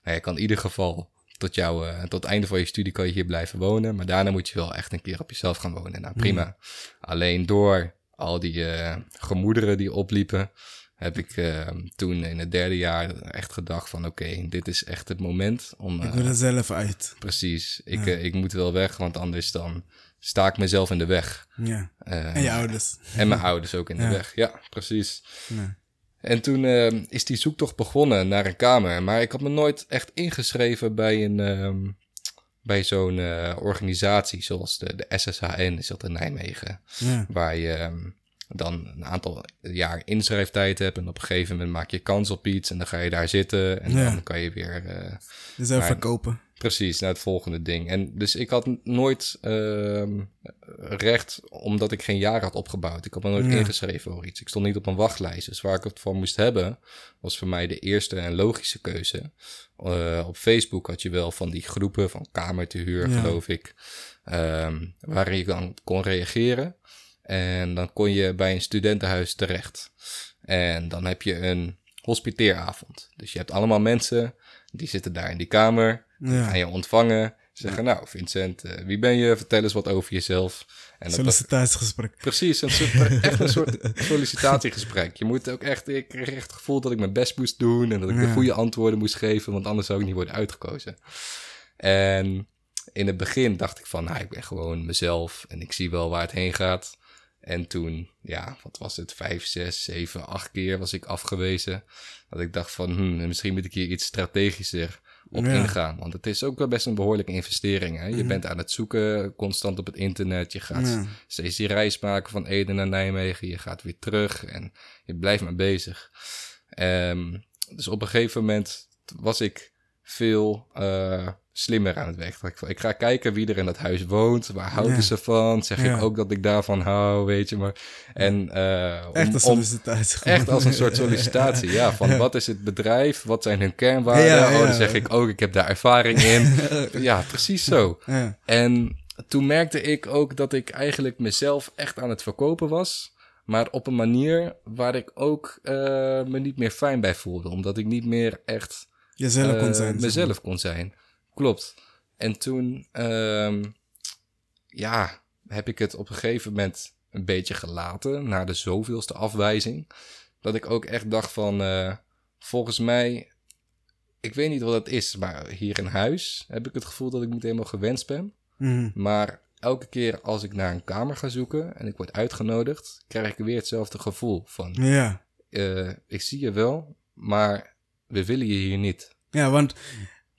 A: nou, je kan in ieder geval tot, jou, eh, tot het einde van je studie kan je hier blijven wonen. Maar daarna moet je wel echt een keer op jezelf gaan wonen. Nou, prima. Alleen door al die eh, gemoederen die opliepen... heb ik eh, toen in het derde jaar echt gedacht van... oké, dit is echt het moment om...
B: Ik wil er zelf uit.
A: precies, ik, ik moet wel weg, want anders dan sta ik mezelf in de weg.
B: Ja. En je ouders.
A: en mijn ouders ook in de weg. Ja, precies.
B: Ja.
A: En toen eh, is die zoektocht begonnen naar een kamer. Maar ik had me nooit echt ingeschreven bij, een, ehm, bij zo'n eh, organisatie zoals de, de SSHN, is dat in Nijmegen.
B: Ja.
A: Waar je ehm, dan een aantal jaar inschrijftijd hebt. En op een gegeven moment maak je kans op iets. En dan ga je daar zitten. En
B: Ja.
A: dan kan je weer eh,
B: Dus
A: Maar-
B: verkopen.
A: Precies, naar het volgende ding. En dus ik had nooit ehm, recht, omdat ik geen jaar had opgebouwd. Ik had me nooit
B: Ja.
A: ingeschreven voor iets. Ik stond niet op een wachtlijst. Dus waar ik het van moest hebben, was voor mij de eerste en logische keuze. Eh, op Facebook had je wel van die groepen van kamer te huur,
B: Ja.
A: geloof ik. ehm, waarin je dan kon reageren. En dan kon je bij een studentenhuis terecht. En dan heb je een hospiteeravond. Dus je hebt allemaal mensen die zitten daar in die kamer.
B: Ja.
A: je ontvangen. Ze zeggen, nou Vincent, eh, wie ben je? Vertel eens wat over jezelf. En dat
B: Sollicitatiegesprek.
A: Precies, een soort, echt een soort sollicitatiegesprek. Je moet ook echt, ik kreeg echt het gevoel dat ik mijn best moest doen en dat ik de goede antwoorden moest geven, want anders zou ik niet worden uitgekozen. En in het begin dacht ik van, nou, ik ben gewoon mezelf en ik zie wel waar het heen gaat. En toen, ja, wat was het, vijf, zes, zeven, acht keer was ik afgewezen. Dat ik dacht van, hmm, misschien moet ik hier iets strategischer op
B: Ja.
A: ingaan. Want het is ook wel best een behoorlijke investering. Hè? Je bent aan het zoeken, constant op het internet. Je gaat
B: Ja.
A: steeds die reis maken van Ede naar Nijmegen. Je gaat weer terug en je blijft maar bezig. Ehm, dus op een gegeven moment was ik veel eh, slimmer aan het werk. Dat Ik, ga kijken wie er in dat huis woont. Waar houden
B: Ja.
A: ze van? Zeg
B: Ja.
A: ik ook dat ik daarvan hou, weet je maar. En, eh, om-
B: Echt een
A: om-
B: sollicitatie.
A: Echt als een soort sollicitatie, ja. Van wat is het bedrijf? Wat zijn hun kernwaarden?
B: Ja,
A: Oh, dan zeg ik ook, ik heb daar ervaring in. ja, precies zo. En toen merkte ik ook dat ik eigenlijk mezelf echt aan het verkopen was. Maar op een manier waar ik ook eh, me niet meer fijn bij voelde. Omdat ik niet meer echt
B: Jezelf
A: eh,
B: kon zijn. zeg maar.
A: mezelf kon zijn. Klopt. En toen, ehm, ja, heb ik het op een gegeven moment een beetje gelaten. Na de zoveelste afwijzing. Dat ik ook echt dacht van, eh, volgens mij, ik weet niet wat het is. Maar hier in huis heb ik het gevoel dat ik niet helemaal gewenst ben.
B: Mhm.
A: Maar elke keer als ik naar een kamer ga zoeken en ik word uitgenodigd, krijg ik weer hetzelfde gevoel van,
B: Ja.
A: eh, ik zie je wel, maar we willen je hier niet.
B: Ja, want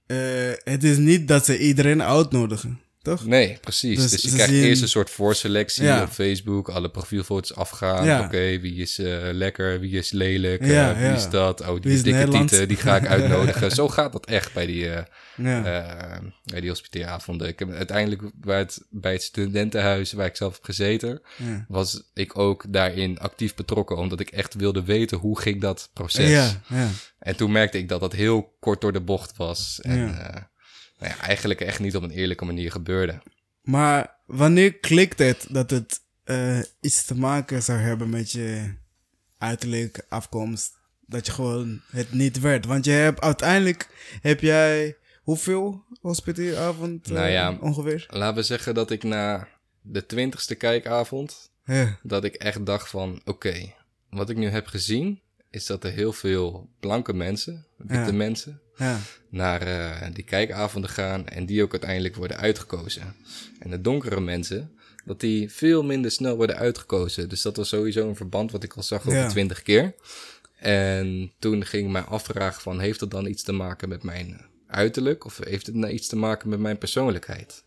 B: eh, het is niet dat ze iedereen uitnodigen, toch?
A: Nee, precies.
B: Dus
A: Dus, je krijgt
B: zien-
A: eerst een soort voorselectie
B: Ja.
A: op Facebook, alle profielfoto's afgaan.
B: Ja.
A: Oké, wie is eh, lekker, wie is lelijk,
B: Ja,
A: eh, wie is dat? Oh,
B: Wie
A: die
B: is
A: dikke tieten, die ga ik uitnodigen. Zo gaat dat echt bij die,
B: Ja.
A: eh, bij die hospiteeravonden. Ik heb uiteindelijk bij het, bij het studentenhuis waar ik zelf heb gezeten, was ik ook daarin actief betrokken, omdat ik echt wilde weten hoe ging dat proces.
B: Ja, ja.
A: En toen merkte ik dat dat heel kort door de bocht was. En
B: Ja.
A: Nou ja, eigenlijk echt niet op een eerlijke manier gebeurde.
B: Maar wanneer klikt het dat het eh, iets te maken zou hebben met je uiterlijke afkomst? Dat je gewoon het niet werd. Want je hebt uiteindelijk heb jij hoeveel hospitieravond eh,
A: Nou ja.
B: ongeveer?
A: Laten we zeggen dat ik na de twintigste kijkavond,
B: Ja.
A: dat ik echt dacht van, oké, wat ik nu heb gezien, is dat er heel veel blanke mensen, witte
B: Ja.
A: mensen,
B: Ja.
A: naar eh, die kijkavonden gaan en die ook uiteindelijk worden uitgekozen. En de donkere mensen, dat die veel minder snel worden uitgekozen. Dus dat was sowieso een verband wat ik al zag over twintig keer. En toen ging mij afvragen van, heeft dat dan iets te maken met mijn uiterlijk? Of heeft het nou iets te maken met mijn persoonlijkheid?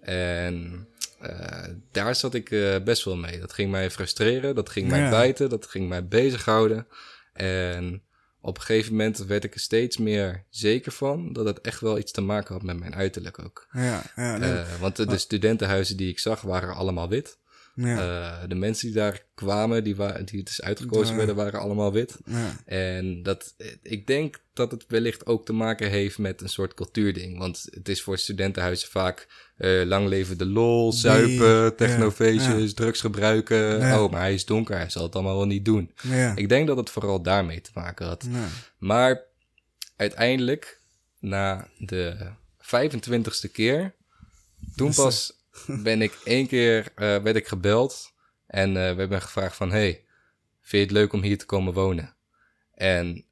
A: En eh, daar zat ik eh, best wel mee. Dat ging mij frustreren, dat ging mij
B: Ja.
A: bijten, dat ging mij bezighouden. En op een gegeven moment werd ik er steeds meer zeker van dat het echt wel iets te maken had met mijn uiterlijk ook.
B: Ja, ja, nee,
A: Eh, want de, de studentenhuizen die ik zag waren allemaal wit.
B: Ja,
A: Eh, de mensen die daar kwamen, die, die dus uitgekozen
B: Ja.
A: werden, waren allemaal wit.
B: ja.
A: En dat, ik denk dat het wellicht ook te maken heeft met een soort cultuurding. Want het is voor studentenhuizen vaak eh, lang leven de lol, zuipen, technofeestjes, drugs gebruiken. Oh, maar hij is donker, hij zal het allemaal wel niet doen.
B: ja.
A: Ik denk dat het vooral daarmee te maken had. Maar uiteindelijk, na de 25ste keer, toen pas ben ik één keer, eh, werd ik gebeld en eh, we hebben gevraagd van, hey, vind je het leuk om hier te komen wonen? En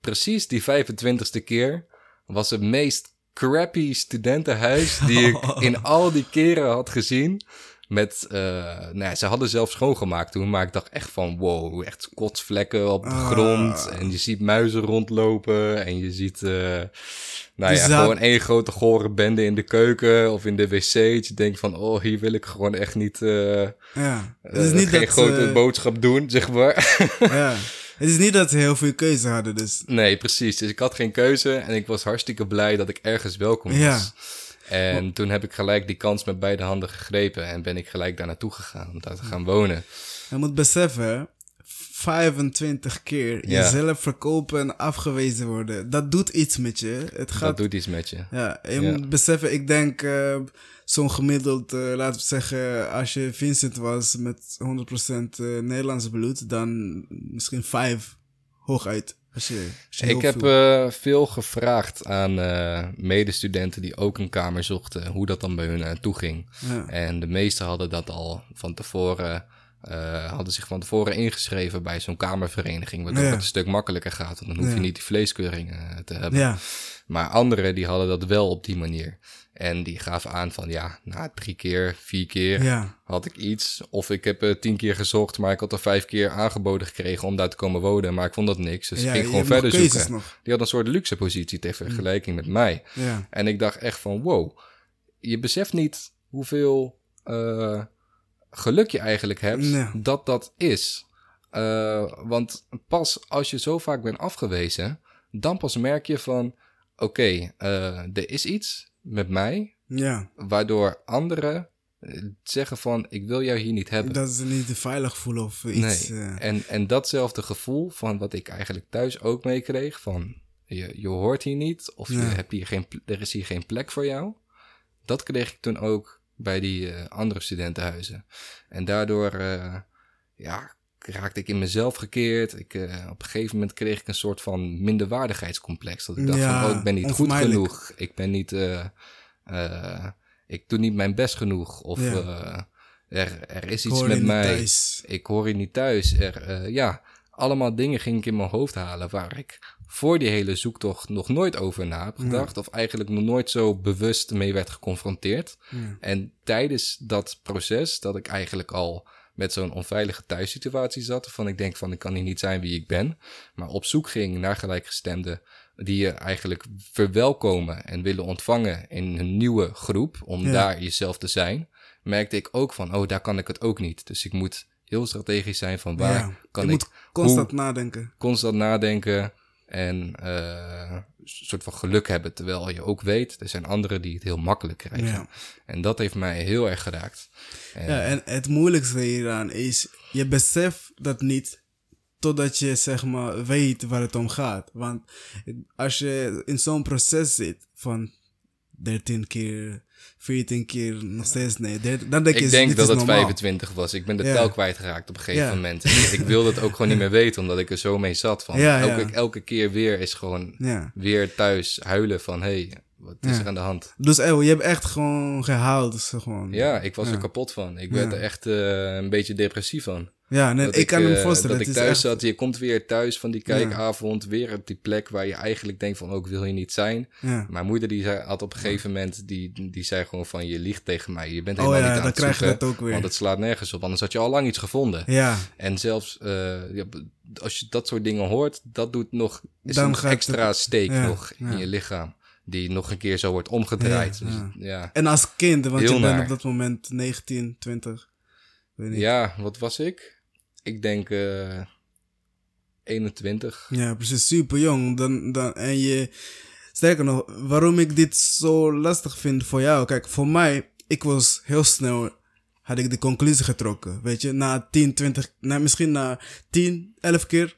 A: precies die 25ste keer was het meest crappy studentenhuis die ik in al die keren had gezien. Met, eh, nou ja, ze hadden zelf schoongemaakt toen, maar ik dacht echt van wow, echt kotsvlekken op de
B: Ah.
A: grond. En je ziet muizen rondlopen en je ziet, eh, nou
B: Dus
A: ja, gewoon één grote gore bende in de keuken of in de wc. Je denkt van, oh, hier wil ik gewoon echt niet, eh,
B: ja. Het is niet
A: geen
B: dat
A: grote boodschap doen, zeg maar.
B: ja. Het is niet dat ze heel veel keuze hadden, dus.
A: Nee, precies. Dus ik had geen keuze en ik was hartstikke blij dat ik ergens welkom was.
B: Ja.
A: En toen heb ik gelijk die kans met beide handen gegrepen en ben ik gelijk daar naartoe gegaan om daar te gaan wonen.
B: Je moet beseffen, 25 keer
A: Ja.
B: jezelf verkopen en afgewezen worden. Dat doet iets met je. Het gaat
A: Dat doet iets met je.
B: Ja, je
A: Ja.
B: moet beseffen, ik denk eh, zo'n gemiddeld, eh, laten we zeggen, als je Vincent was met 100% eh, Nederlands bloed, dan misschien vijf hooguit. Je
A: Ik heb
B: veel-
A: eh, veel gevraagd aan eh, medestudenten die ook een kamer zochten, hoe dat dan bij hun uh, toeging.
B: ja.
A: En de meesten hadden dat al van tevoren, eh, hadden zich van tevoren ingeschreven bij zo'n kamervereniging, waardoor
B: Ja.
A: het een stuk makkelijker gaat. Want dan hoef je
B: Ja.
A: niet die vleeskeuring te hebben. Maar anderen die hadden dat wel op die manier. En die gaven aan van ja, na drie keer, vier keer
B: ja,
A: had ik iets. Of ik heb eh, tien keer gezocht, maar ik had er vijf keer aangeboden gekregen om daar te komen wonen. Maar ik vond dat niks. Dus
B: ja,
A: ik ging gewoon verder zoeken.
B: nog.
A: Die had een soort luxe positie ter vergelijking met mij.
B: Ja,
A: En ik dacht echt van wow, je beseft niet hoeveel eh, geluk je eigenlijk hebt dat dat is. Eh, want pas als je zo vaak bent afgewezen, dan pas merk je van oké, er is iets met mij
B: ja.
A: waardoor anderen eh, zeggen van ik wil jou hier niet hebben.
B: Dat ze niet veilig voelen of iets.
A: nee.
B: eh,
A: En, en datzelfde gevoel van wat ik eigenlijk thuis ook meekreeg van je, je hoort hier niet of je hebt hier geen, er is hier geen plek voor jou. Dat kreeg ik toen ook bij die eh, andere studentenhuizen. En daardoor ja, raakte ik in mezelf gekeerd. Ik, eh, op een gegeven moment kreeg ik een soort van minderwaardigheidscomplex. Dat ik dacht
B: Ja,
A: van, oh, ik ben niet goed genoeg. Ik ben niet... eh, eh, ik doe niet mijn best genoeg. Of
B: Ja.
A: er, er is iets met mij. Ik hoor hier niet thuis. Er, ja, allemaal dingen ging ik in mijn hoofd halen waar ik voor die hele zoektocht nog nooit over na heb gedacht. Of eigenlijk nog nooit zo bewust mee werd geconfronteerd. En tijdens dat proces, dat ik eigenlijk al met zo'n onveilige thuissituatie zat, van ik denk van ik kan hier niet zijn wie ik ben, maar op zoek ging naar gelijkgestemden die je eigenlijk verwelkomen en willen ontvangen in een nieuwe groep, om
B: Ja.
A: daar jezelf te zijn, merkte ik ook van, oh, daar kan ik het ook niet. Dus ik moet heel strategisch zijn van waar
B: Ja,
A: kan
B: je
A: ik
B: moet constant nadenken.
A: constant nadenken en eh, een soort van geluk hebben. Terwijl je ook weet, er zijn anderen die het heel makkelijk krijgen.
B: Ja.
A: En dat heeft mij heel erg geraakt. En,
B: Ja, en het moeilijkste hieraan is, je beseft dat niet totdat je zeg maar weet waar het om gaat. Want als je in zo'n proces zit van 13 keer, 14 keer, nog steeds nee, 13, dan denk je,
A: ik denk dat het
B: normaal.
A: 25 was. Ik ben de
B: Ja.
A: tel kwijtgeraakt op een gegeven
B: Ja.
A: moment. En ik wilde het ook gewoon niet meer weten, omdat ik er zo mee zat. Van
B: Ja,
A: elke, elke keer weer is gewoon weer thuis huilen van... hey, wat is
B: Ja.
A: er aan de hand?
B: Dus eh, je hebt echt gewoon gehaald. Dus gewoon.
A: Ja, ik was
B: Ja.
A: er kapot van. Ik werd er echt eh, een beetje depressief van.
B: Ja, nee, ik kan me
A: eh,
B: voorstellen.
A: Dat
B: het
A: ik
B: is
A: thuis
B: echt-
A: zat, je komt weer thuis van die kijkavond, weer op die plek waar je eigenlijk denkt van ook wil je niet zijn.
B: Ja.
A: Mijn moeder die zei, had op een gegeven moment, die, die zei gewoon van je liegt tegen mij, je bent
B: Oh
A: helemaal
B: ja,
A: niet aan
B: dan
A: het
B: krijg je dat ook weer.
A: want het slaat nergens op, anders had je al lang iets gevonden.
B: Ja,
A: En zelfs eh, als je dat soort dingen hoort, dat doet nog is
B: Dan
A: een extra
B: het-
A: steek nog in je lichaam. Die nog een keer zo wordt omgedraaid.
B: Ja,
A: Dus,
B: ja. en als kind, want
A: Heel
B: je bent op dat moment 19, 20. Weet niet.
A: ja, wat was ik? Ik denk eh 21.
B: Ja, precies, super jong. Dan, dan, en je, sterker nog, waarom ik dit zo lastig vind voor jou. Kijk, voor mij, ik was heel snel, had ik de conclusie getrokken. Weet je, na 10, 20, na, misschien na 10, 11 keer.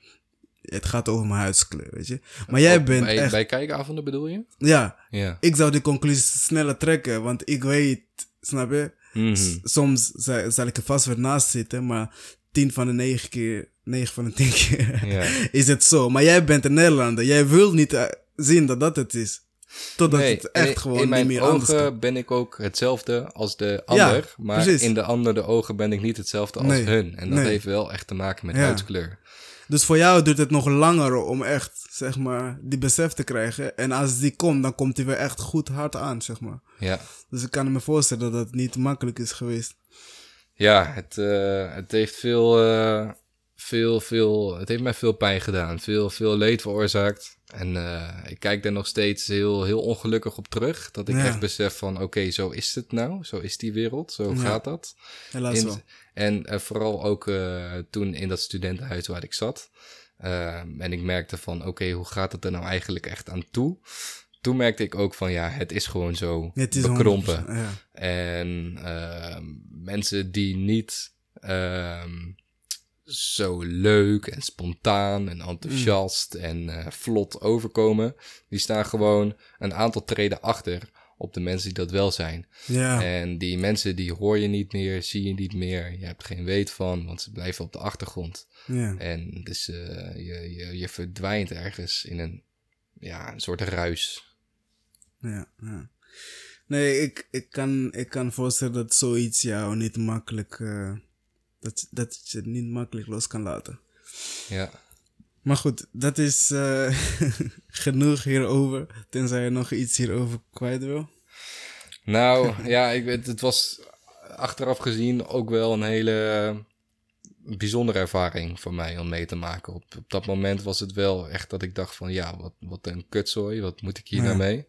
B: Het gaat over mijn huidskleur, weet je. Maar jij bent
A: bij,
B: echt,
A: bij kijkavonden bedoel je?
B: ja,
A: Ja.
B: ik zou die conclusie sneller trekken, want ik weet, snap je?
A: Mhm.
B: Soms zal, ik er vast weer naast zitten, maar 10 van de 9 keer, 9 van de 10 keer
A: Ja.
B: is het zo. Maar jij bent een Nederlander. Jij wil niet eh, zien dat dat het is. Totdat
A: Nee,
B: het echt gewoon
A: in
B: niet
A: mijn
B: meer anders
A: ogen
B: kan.
A: ben ik ook hetzelfde als de
B: Ja,
A: ander. maar
B: precies.
A: in de andere ogen ben ik niet hetzelfde als
B: Nee,
A: hun. En dat
B: nee.
A: heeft wel echt te maken met
B: Ja.
A: huidskleur.
B: Dus voor jou duurt het nog langer om echt, zeg maar, die besef te krijgen. En als die komt, dan komt die weer echt goed hard aan, zeg maar.
A: Ja.
B: Dus ik kan me voorstellen dat het niet makkelijk is geweest.
A: Ja, het, eh, het heeft veel, eh, veel, veel, het heeft mij veel pijn gedaan. Veel, veel leed veroorzaakt. En eh, ik kijk daar nog steeds heel, heel ongelukkig op terug. Dat ik
B: Ja.
A: echt besef van, oké, zo is het nou. Zo is die wereld. Zo
B: Ja.
A: gaat dat.
B: Helaas
A: In-
B: wel.
A: En eh, vooral ook eh, toen in dat studentenhuis waar ik zat. Eh, en ik merkte van, oké, hoe gaat het er nou eigenlijk echt aan toe? Toen merkte ik ook van, ja, het is gewoon zo
B: Het is
A: bekrompen.
B: 100%, Ja.
A: En ehm, mensen die niet ehm, zo leuk en spontaan en enthousiast en eh, vlot overkomen, die staan gewoon een aantal treden achter op de mensen die dat wel zijn.
B: Ja.
A: En die mensen die hoor je niet meer, zie je niet meer, je hebt geen weet van, want ze blijven op de achtergrond.
B: ja.
A: En dus eh, je, je, je verdwijnt ergens in een, ja, een soort ruis.
B: Ja, ja. Nee, ik, ik, kan, ik kan voorstellen dat zoiets jou niet makkelijk... eh, dat, dat je het niet makkelijk los kan laten.
A: Ja.
B: Maar goed, dat is eh, genoeg hierover. Tenzij je nog iets hierover kwijt wil.
A: Nou, ja, ik weet, het was achteraf gezien ook wel een hele bijzondere ervaring voor mij om mee te maken. Op, op dat moment was het wel echt dat ik dacht van, ja, wat, wat een kutzooi, wat moet ik hier
B: Ja.
A: nou mee?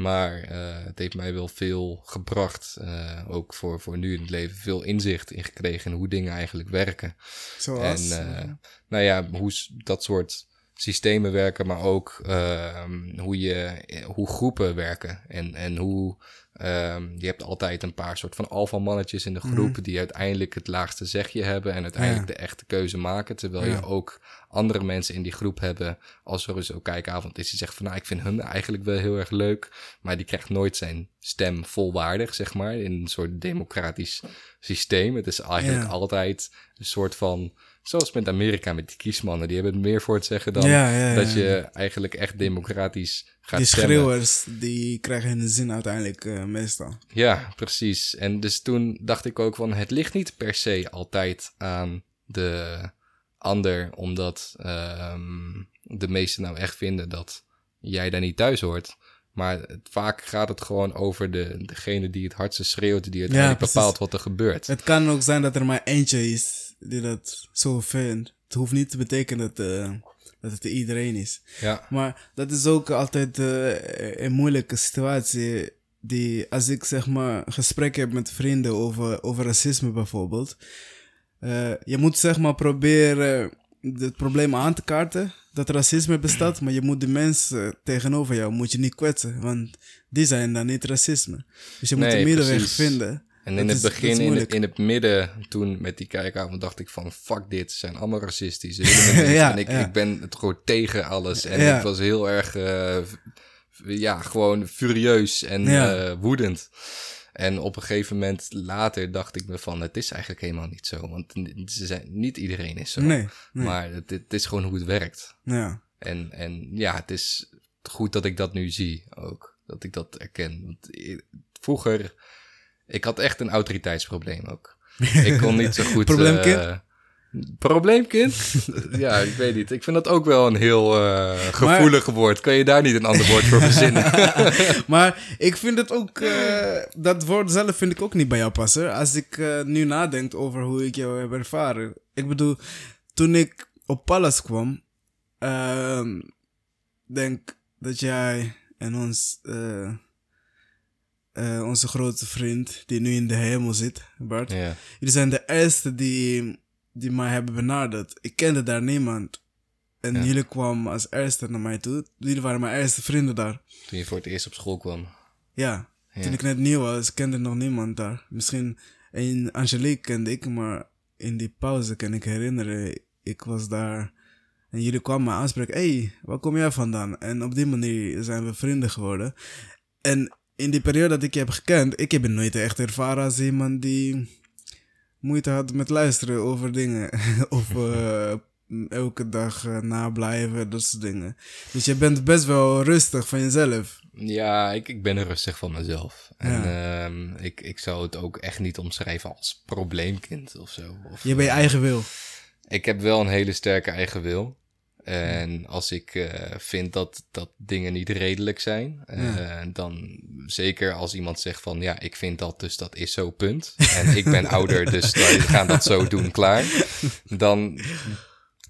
A: Maar eh, het heeft mij wel veel gebracht, eh, ook voor, voor nu in het leven, veel inzicht in gekregen in hoe dingen eigenlijk werken.
B: Zoals...
A: En eh, nou ja, hoe dat soort systemen werken, maar ook ehm, hoe, je, hoe groepen werken. En, en hoe ehm, je hebt altijd een paar soort van alfamannetjes in de groep die uiteindelijk het laagste zegje hebben en uiteindelijk
B: Mhm. Ja.
A: de echte keuze maken. Terwijl
B: Ja.
A: je ook andere mensen in die groep hebben. Als er zo kijkavond is, die zegt van nou, ik vind hem eigenlijk wel heel erg leuk. Maar die krijgt nooit zijn stem volwaardig, zeg maar. In een soort democratisch systeem. Het is eigenlijk
B: Ja.
A: altijd een soort van. Zoals met Amerika, met die kiesmannen. Die hebben het meer voor het zeggen dan
B: Ja, ja, ja,
A: dat je
B: ja.
A: eigenlijk echt democratisch gaat
B: die
A: stemmen.
B: schreeuwers, die krijgen hun zin uiteindelijk eh, meestal.
A: Ja, precies. En dus toen dacht ik ook van, het ligt niet per se altijd aan de ander, omdat ehm, de meesten nou echt vinden dat jij daar niet thuis hoort. Maar het, vaak gaat het gewoon over de, degene die het hardste schreeuwt, die uiteindelijk
B: precies.
A: bepaalt wat er gebeurt.
B: Het kan ook zijn dat er maar eentje is die dat zo vindt. Het hoeft niet te betekenen dat, eh, dat het iedereen is.
A: Ja,
B: Maar dat is ook altijd eh, een moeilijke situatie. Die, als ik zeg maar gesprek heb met vrienden over, over racisme bijvoorbeeld. eh, je moet zeg maar proberen het probleem aan te kaarten. Dat racisme bestaat, maar je moet de mensen tegenover jou moet je niet kwetsen. Want die zijn dan niet racisme. Dus je moet
A: Nee,
B: een middenweg
A: precies.
B: vinden.
A: En
B: Dat
A: in het
B: is
A: begin, in, het midden, toen met die kijkavond, dacht ik van... Fuck dit, ze zijn allemaal racistisch.
B: Ja,
A: en ik,
B: ja.
A: ik ben het gewoon tegen alles. En
B: Ja.
A: ik was heel erg, eh, ja, gewoon furieus en eh, woedend. En op een gegeven moment later dacht ik me van... Het is eigenlijk helemaal niet zo. Want ze zijn, niet iedereen is zo.
B: Nee, nee.
A: Maar het, het is gewoon hoe het werkt.
B: Ja.
A: En, en ja, het is goed dat ik dat nu zie ook. dat ik dat erken. Want i- vroeger, ik had echt een autoriteitsprobleem ook. Ik kon niet zo goed...
B: Probleemkind?
A: eh, probleemkind? ja, ik weet niet. Ik vind dat ook wel een heel eh, gevoelig woord. Kan je daar niet een ander woord voor verzinnen?
B: maar ik vind het ook, eh, dat woord zelf vind ik ook niet bij jou passen. Als ik nu nadenk over hoe ik jou heb ervaren. Ik bedoel, toen ik op Pallas kwam, ehm, denk dat jij en ons, eh, onze grote vriend, die nu in de hemel zit, Bart. Jullie zijn de eerste die, die mij hebben benaderd. Ik kende daar niemand. En
A: Ja.
B: jullie kwamen als eerste naar mij toe. Jullie waren mijn eerste vrienden daar.
A: Toen je voor het eerst op school kwam.
B: Ja,
A: Ja.
B: toen ik net nieuw was, kende nog niemand daar. Misschien een Angelique kende ik, maar in die pauze kan ik herinneren, ik was daar en jullie kwamen me aanspreken. hey, waar kom jij vandaan? En op die manier zijn we vrienden geworden. En in die periode dat ik je heb gekend, ik heb je nooit echt ervaren als iemand die moeite had met luisteren over dingen. of eh, elke dag eh, nablijven, dat soort dingen. Dus je bent best wel rustig van jezelf.
A: Ja, ik, ik ben rustig van mezelf. En
B: Ja.
A: ehm, ik, ik zou het ook echt niet omschrijven als probleemkind of zo. Of,
B: Je bent je eigen wil.
A: Ik heb wel een hele sterke eigen wil. En als ik eh, vind dat, dat dingen niet redelijk zijn, eh, dan zeker als iemand zegt van ja, ik vind dat, dus dat is zo, punt. En ik ben ouder, dus wij gaan dat zo doen, klaar. Dan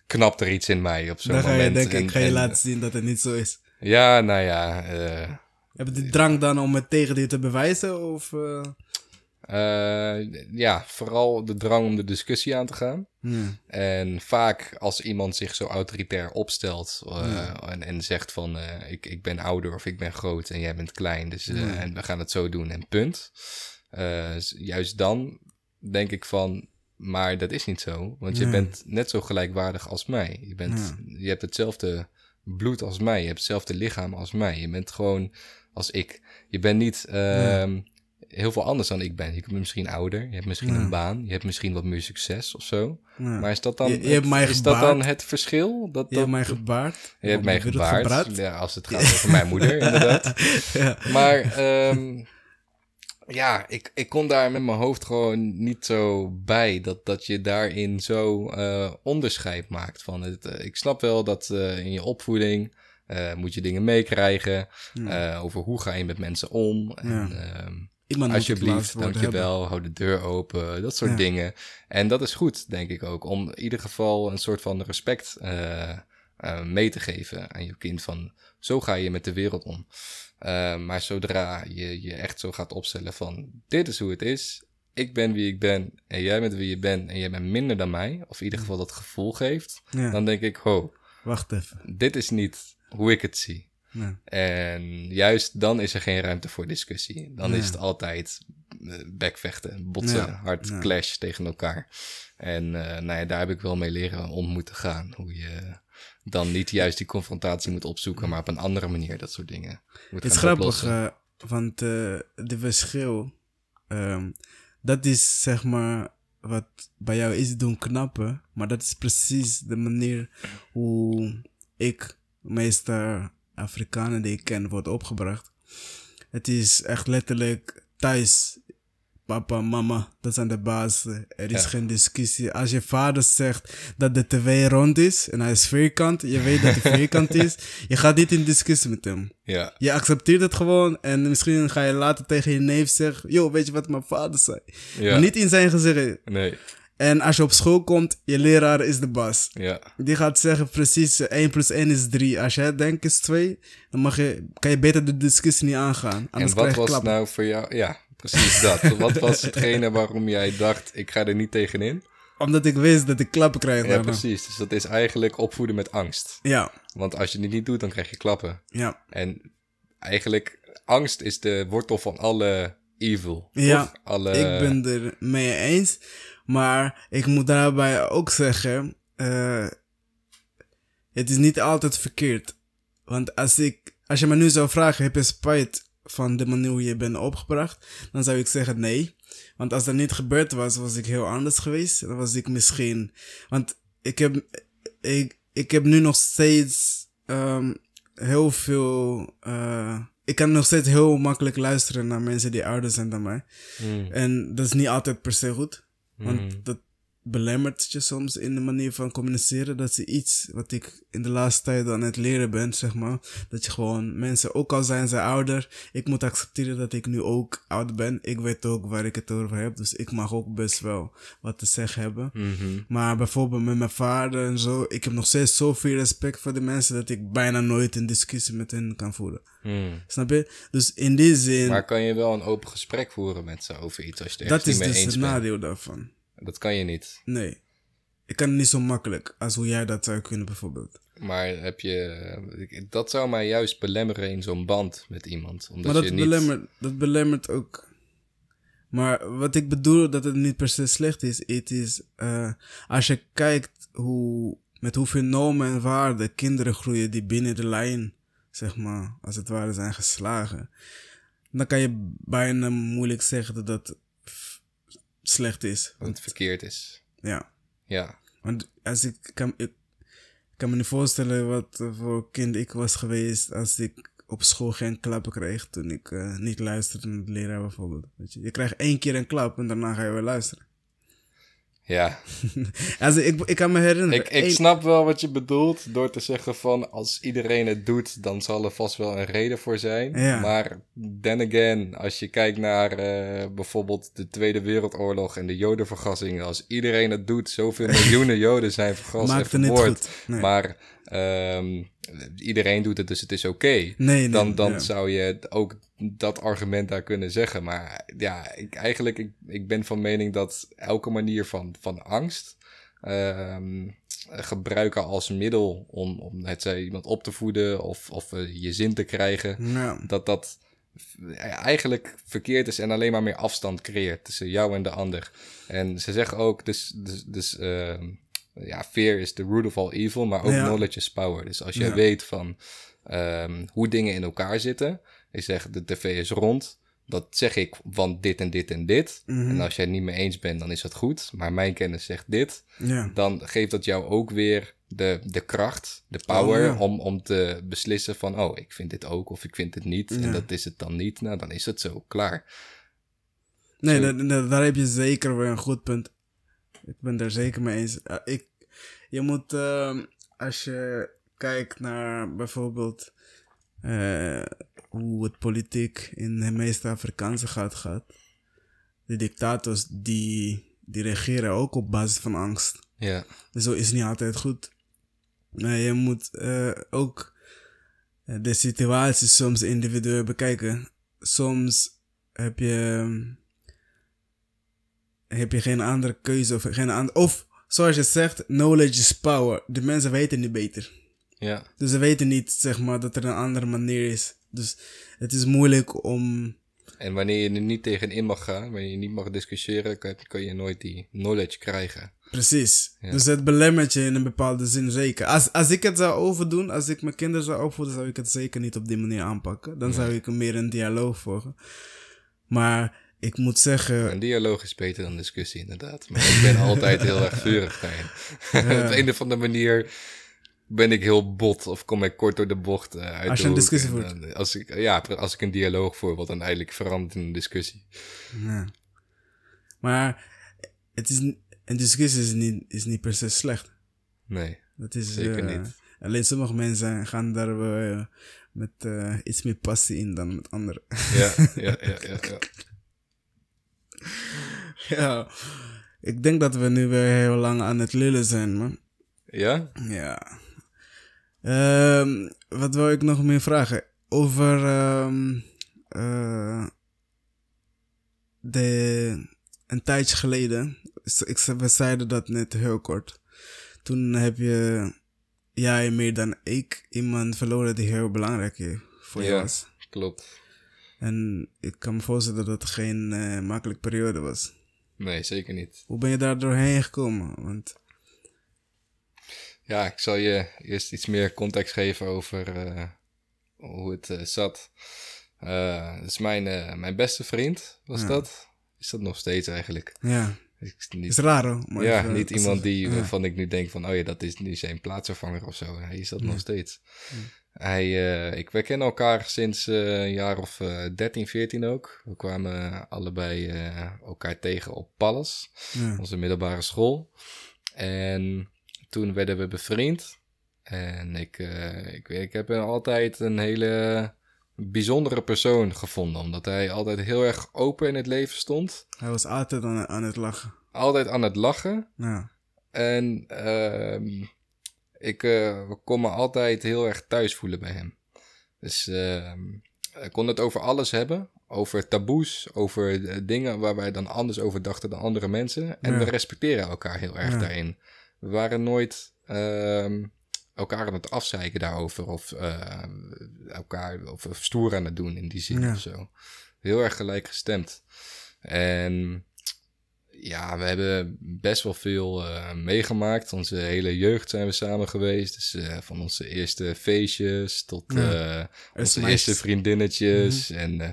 A: knapt er iets in mij op zo'n
B: Dan ga je
A: moment.
B: denken,
A: En-
B: ik ga je
A: en-
B: laten zien dat het niet zo is.
A: Ja, nou ja. eh,
B: Heb je die drang dan om het tegen je te bewijzen? Of,
A: ja, vooral de drang om de discussie aan te gaan.
B: Ja.
A: En vaak als iemand zich zo autoritair opstelt eh, en, en zegt van eh, ik, ik ben ouder of ik ben groot en jij bent klein, dus, eh, en we gaan het zo doen en punt. Juist dan denk ik van, maar dat is niet zo, want je bent net zo gelijkwaardig als mij. Je, bent, je hebt hetzelfde bloed als mij, je hebt hetzelfde lichaam als mij. Je bent gewoon als ik. Je bent niet ehm, heel veel anders dan ik ben. Je bent misschien ouder, je hebt misschien
B: Ja.
A: een baan, je hebt misschien wat meer succes of zo.
B: Ja.
A: Maar is dat dan,
B: Je- je hebt
A: het,
B: mij
A: is dat dan het verschil? Dat,
B: je
A: dat,
B: hebt mij gebaard.
A: je hebt mij
B: je
A: gebaard. Ja, als het gaat over mijn moeder, inderdaad.
B: ja.
A: Maar ehm, ja, ik, ik kon daar met mijn hoofd gewoon niet zo bij. Dat, dat je daarin zo eh, onderscheid maakt. Van het, eh, ik snap wel dat eh, in je opvoeding moet je dingen meekrijgen. over hoe ga je met mensen om. En,
B: Ja.
A: ehm,
B: Iemand
A: Alsjeblieft, dankjewel, hou de deur open, dat soort
B: Ja.
A: dingen. En dat is goed, denk ik ook, om in ieder geval een soort van respect eh, eh, mee te geven aan je kind van zo ga je met de wereld om. Eh, maar zodra je je echt zo gaat opstellen van dit is hoe het is, ik ben wie ik ben en jij bent wie je bent en jij bent minder dan mij, of in ieder geval dat gevoel geeft,
B: Ja.
A: dan denk ik, ho,
B: Wacht even.
A: dit is niet hoe ik het zie. En juist dan is er geen ruimte voor discussie. Dan is het altijd eh, bekvechten, botsen,
B: Ja.
A: hard clash tegen elkaar. En eh, nou ja, daar heb ik wel mee leren om moeten gaan. Hoe je dan niet juist die confrontatie moet opzoeken, maar op een andere manier dat soort dingen moet
B: Het is grappig, eh, want de verschil, ehm, dat is zeg maar wat bij jou is doen knappen, maar dat is precies de manier hoe ik, meestal Afrikanen die ik ken, wordt opgebracht. Het is echt letterlijk thuis. Papa, mama, dat zijn de baas. Er is
A: Ja.
B: geen discussie. Als je vader zegt dat de tv rond is en hij is vierkant, je weet dat hij vierkant is, je gaat niet in discussie met hem.
A: Ja,
B: Je accepteert het gewoon en misschien ga je later tegen je neef zeggen: Yo, weet je wat mijn vader zei?
A: ja.
B: Maar niet in zijn gezicht.
A: Nee,
B: En als je op school komt, je leraar is de baas.
A: ja.
B: Die gaat zeggen precies eh, 1 plus 1 is 3. Als jij denkt is 2, dan mag je, kan je beter de discussie niet aangaan. Anders
A: En
B: krijg
A: wat was
B: klappen.
A: nou voor jou... Ja, precies dat. wat was hetgene waarom jij dacht, ik ga er niet tegenin?
B: Omdat ik wist dat ik klappen krijg.
A: Ja,
B: daarna.
A: precies. Dus dat is eigenlijk opvoeden met angst.
B: Ja,
A: Want als je het niet doet, dan krijg je klappen.
B: ja.
A: En eigenlijk, angst is de wortel van alle evil.
B: Ja?
A: Alle...
B: Ik ben er mee eens. Maar ik moet daarbij ook zeggen: eh, het is niet altijd verkeerd. Want als, ik, als je me nu zou vragen: heb je spijt van de manier hoe je bent opgebracht? Dan zou ik zeggen nee. Want als dat niet gebeurd was, was ik heel anders geweest. Dan was ik misschien. Want ik heb, ik, ik heb nu nog steeds ehm, heel veel. eh, ik kan nog steeds heel makkelijk luisteren naar mensen die ouder zijn dan mij.
A: Mm.
B: En dat is niet altijd per se goed. Want
A: Mm.
B: dat belemmert je soms in de manier van communiceren. Dat is iets wat ik in de laatste tijd aan het leren ben, zeg maar. Dat je gewoon mensen, ook al zijn ze ouder, ik moet accepteren dat ik nu ook oud ben. Ik weet ook waar ik het over heb, dus ik mag ook best wel wat te zeggen hebben.
A: Mhm.
B: Maar bijvoorbeeld met mijn vader en zo, ik heb nog steeds zoveel respect voor de mensen dat ik bijna nooit een discussie met hen kan voeren.
A: Mm.
B: Snap je? Dus in die zin,
A: Maar kan je wel een open gesprek voeren met ze over iets als je het
B: dat is dus het nadeel daarvan.
A: Dat kan je niet.
B: Nee. Ik kan het niet zo makkelijk als hoe jij dat zou kunnen bijvoorbeeld.
A: Maar heb je... Dat zou mij juist belemmeren in zo'n band met iemand. Omdat
B: maar dat
A: je niet...
B: belemmert, dat belemmert ook. Maar wat ik bedoel dat het niet per se slecht is, het is eh, als je kijkt hoe, met hoeveel normen en waarden kinderen groeien die binnen de lijn, zeg maar, als het ware zijn geslagen, dan kan je bijna moeilijk zeggen dat dat slecht is.
A: Dat het
B: Want,
A: verkeerd is.
B: ja.
A: Ja.
B: Want als ik kan, ik kan me niet voorstellen wat voor kind ik was geweest als ik op school geen klappen kreeg toen ik eh, niet luisterde naar de leraar bijvoorbeeld. Weet je. je krijgt één keer een klap en daarna ga je weer luisteren.
A: Ja.
B: Als ik, ik kan me herinneren.
A: Ik, ik snap wel wat je bedoelt door te zeggen van als iedereen het doet, dan zal er vast wel een reden voor zijn.
B: Ja.
A: Maar then again, als je kijkt naar eh, bijvoorbeeld de Tweede Wereldoorlog en de jodenvergassingen, als iedereen het doet, zoveel miljoenen joden zijn vergast en vermoord.
B: goed. Nee.
A: Maar ehm, iedereen doet het, dus het is oké.
B: nee, nee,
A: Dan, dan
B: ja.
A: zou je ook dat argument daar kunnen zeggen. Maar ja, ik, eigenlijk, ik, ik ben van mening dat elke manier van, van angst ehm, gebruiken als middel om, om het zij iemand op te voeden of, of eh, je zin te krijgen, dat dat eigenlijk verkeerd is en alleen maar meer afstand creëert tussen jou en de ander. En ze zeggen ook, dus, dus, dus ehm, ja, fear is the root of all evil, maar ook
B: Ja.
A: knowledge is power. Dus als jij
B: Ja.
A: weet van ehm, hoe dingen in elkaar zitten, ik zeg de tv is rond, dat zeg ik van dit en dit en dit.
B: Mhm.
A: En als jij het niet mee eens bent, dan is dat goed. Maar mijn kennis zegt dit.
B: ja.
A: Dan geeft dat jou ook weer de, de kracht, de power
B: Oh, ja.
A: om, om te beslissen van... oh, ik vind dit ook of ik vind dit niet. En dat is het dan niet. Nou, dan is het zo. Klaar.
B: Nee,
A: Zo.
B: dat- daar heb je zeker weer een goed punt. Ik ben daar zeker mee eens. Uh, ik, je moet, ehm, als je kijkt naar bijvoorbeeld eh, hoe het politiek in de meeste Afrikaanse gaat, gaat. De dictators die, die regeren ook op basis van angst.
A: Ja,
B: Dus zo is niet altijd goed. Maar je moet eh, ook eh, de situatie soms individueel bekijken. Soms heb je, heb je geen andere keuze of geen andere... Of, zoals je zegt, knowledge is power. De mensen weten niet beter.
A: ja.
B: Dus ze weten niet, zeg maar, dat er een andere manier is. Dus het is moeilijk om...
A: En wanneer je er niet tegenin mag gaan, wanneer je niet mag discussiëren, kan, kan je nooit die knowledge krijgen.
B: Precies.
A: Ja.
B: Dus het belemmert je in een bepaalde zin zeker. Als, als ik het zou overdoen, als ik mijn kinderen zou opvoeden, zou ik het zeker niet op die manier aanpakken. Dan zou ik er meer een dialoog volgen. Maar ik moet zeggen,
A: Een dialoog is beter dan discussie, inderdaad. Maar ik ben altijd heel erg vurig daarin. Op een of andere manier ben ik heel bot of kom ik kort door de bocht eh, uit
B: Als je
A: de
B: een discussie
A: En
B: voert.
A: dan- Als ik, ja, als ik een dialoog voer, wat dan eigenlijk verandert in een discussie.
B: ja. maar het is, een discussie is niet, is niet per se slecht.
A: Nee,
B: Dat is,
A: Zeker
B: eh,
A: niet.
B: Alleen sommige mensen gaan daar eh, met eh, iets meer passie in dan met anderen.
A: ja, ja, ja, ja. ja.
B: ja, ik denk dat we nu weer heel lang aan het lullen zijn, man.
A: Ja?
B: Ja. Ehm, wat wil ik nog meer vragen? Over ehm, eh, de, een tijdje geleden. Ik, we zeiden dat net heel kort. Toen heb je, jij meer dan ik, iemand verloren die heel belangrijk voor je
A: Ja.
B: was.
A: Klopt.
B: En ik kan me voorstellen dat het geen eh makkelijke periode was.
A: Nee, zeker niet.
B: Hoe ben je daar doorheen gekomen? Want,
A: Ja, ik zal je eerst iets meer context geven over eh, hoe het eh, zat. Is mijn, mijn beste vriend, was
B: Ja.
A: dat. Is dat nog steeds eigenlijk.
B: ja,
A: niet-
B: Is raar hoor.
A: ja,
B: even-
A: niet iemand die,
B: ja.
A: waarvan ik nu denk van, oh ja, dat is nu zijn plaatsvervanger of zo. Hij is dat
B: Ja.
A: nog steeds.
B: Ja.
A: Hij, eh, ik, we kennen elkaar sinds eh, een jaar of eh 13, 14 ook. We kwamen allebei eh, elkaar tegen op Pallas, onze middelbare school. En toen werden we bevriend. En ik, ik, ik heb altijd een hele bijzondere persoon gevonden. Omdat hij altijd heel erg open in het leven stond.
B: Hij was altijd aan, aan het lachen.
A: Altijd aan het lachen.
B: Ja.
A: En ehm, ik eh, kon me altijd heel erg thuis voelen bij hem. Dus ehm, ik kon het over alles hebben. Over taboes, over eh, dingen waar wij dan anders over dachten dan andere mensen. En
B: Ja.
A: we respecteren elkaar heel erg
B: Ja.
A: daarin. We waren nooit ehm, elkaar aan het afzeiken daarover. Of eh, elkaar of, of stoer aan het doen in die zin
B: Ja.
A: of zo. Heel erg gelijkgestemd. En ja, we hebben best wel veel eh, meegemaakt. Onze hele jeugd zijn we samen geweest. Dus eh, van onze eerste feestjes tot
B: Ja.
A: eh, onze
B: Eerste
A: vriendinnetjes. En eh,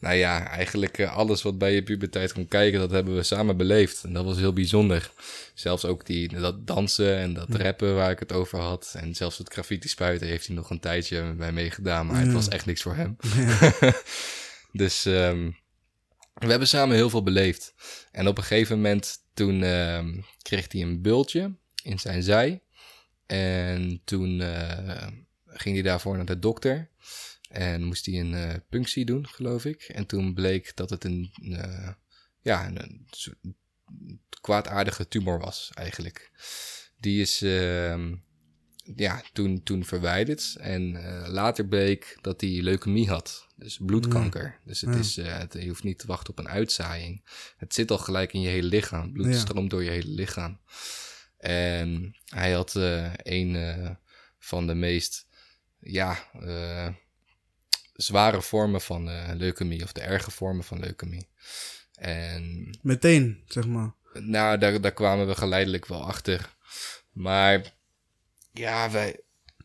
A: nou ja, eigenlijk alles wat bij je puberteit kon kijken, dat hebben we samen beleefd. En dat was heel bijzonder. Zelfs ook die, dat dansen en dat rappen waar ik het over had. En zelfs het graffiti spuiten heeft hij nog een tijdje mij meegedaan. Maar het was echt niks voor hem. dus ehm, we hebben samen heel veel beleefd. En op een gegeven moment toen ehm, kreeg hij een bultje in zijn zij. En toen eh, ging hij daarvoor naar de dokter. En moest hij een eh, punctie doen, geloof ik. En toen bleek dat het een, eh, ja, een, een soort kwaadaardige tumor was, eigenlijk. Die is ehm, ja, toen, toen verwijderd. En eh, later bleek dat hij leukemie had. Dus bloedkanker. Dus het
B: Ja.
A: is, eh, het, je hoeft niet te wachten op een uitzaaiing. Het zit al gelijk in je hele lichaam. Bloed
B: Ja.
A: stroomt door je hele lichaam. En hij had eh, een van de meest ja, zware vormen van leukemie. Of de erge vormen van leukemie. En
B: Meteen, zeg maar.
A: nou, daar, daar kwamen we geleidelijk wel achter. Maar ja, wij,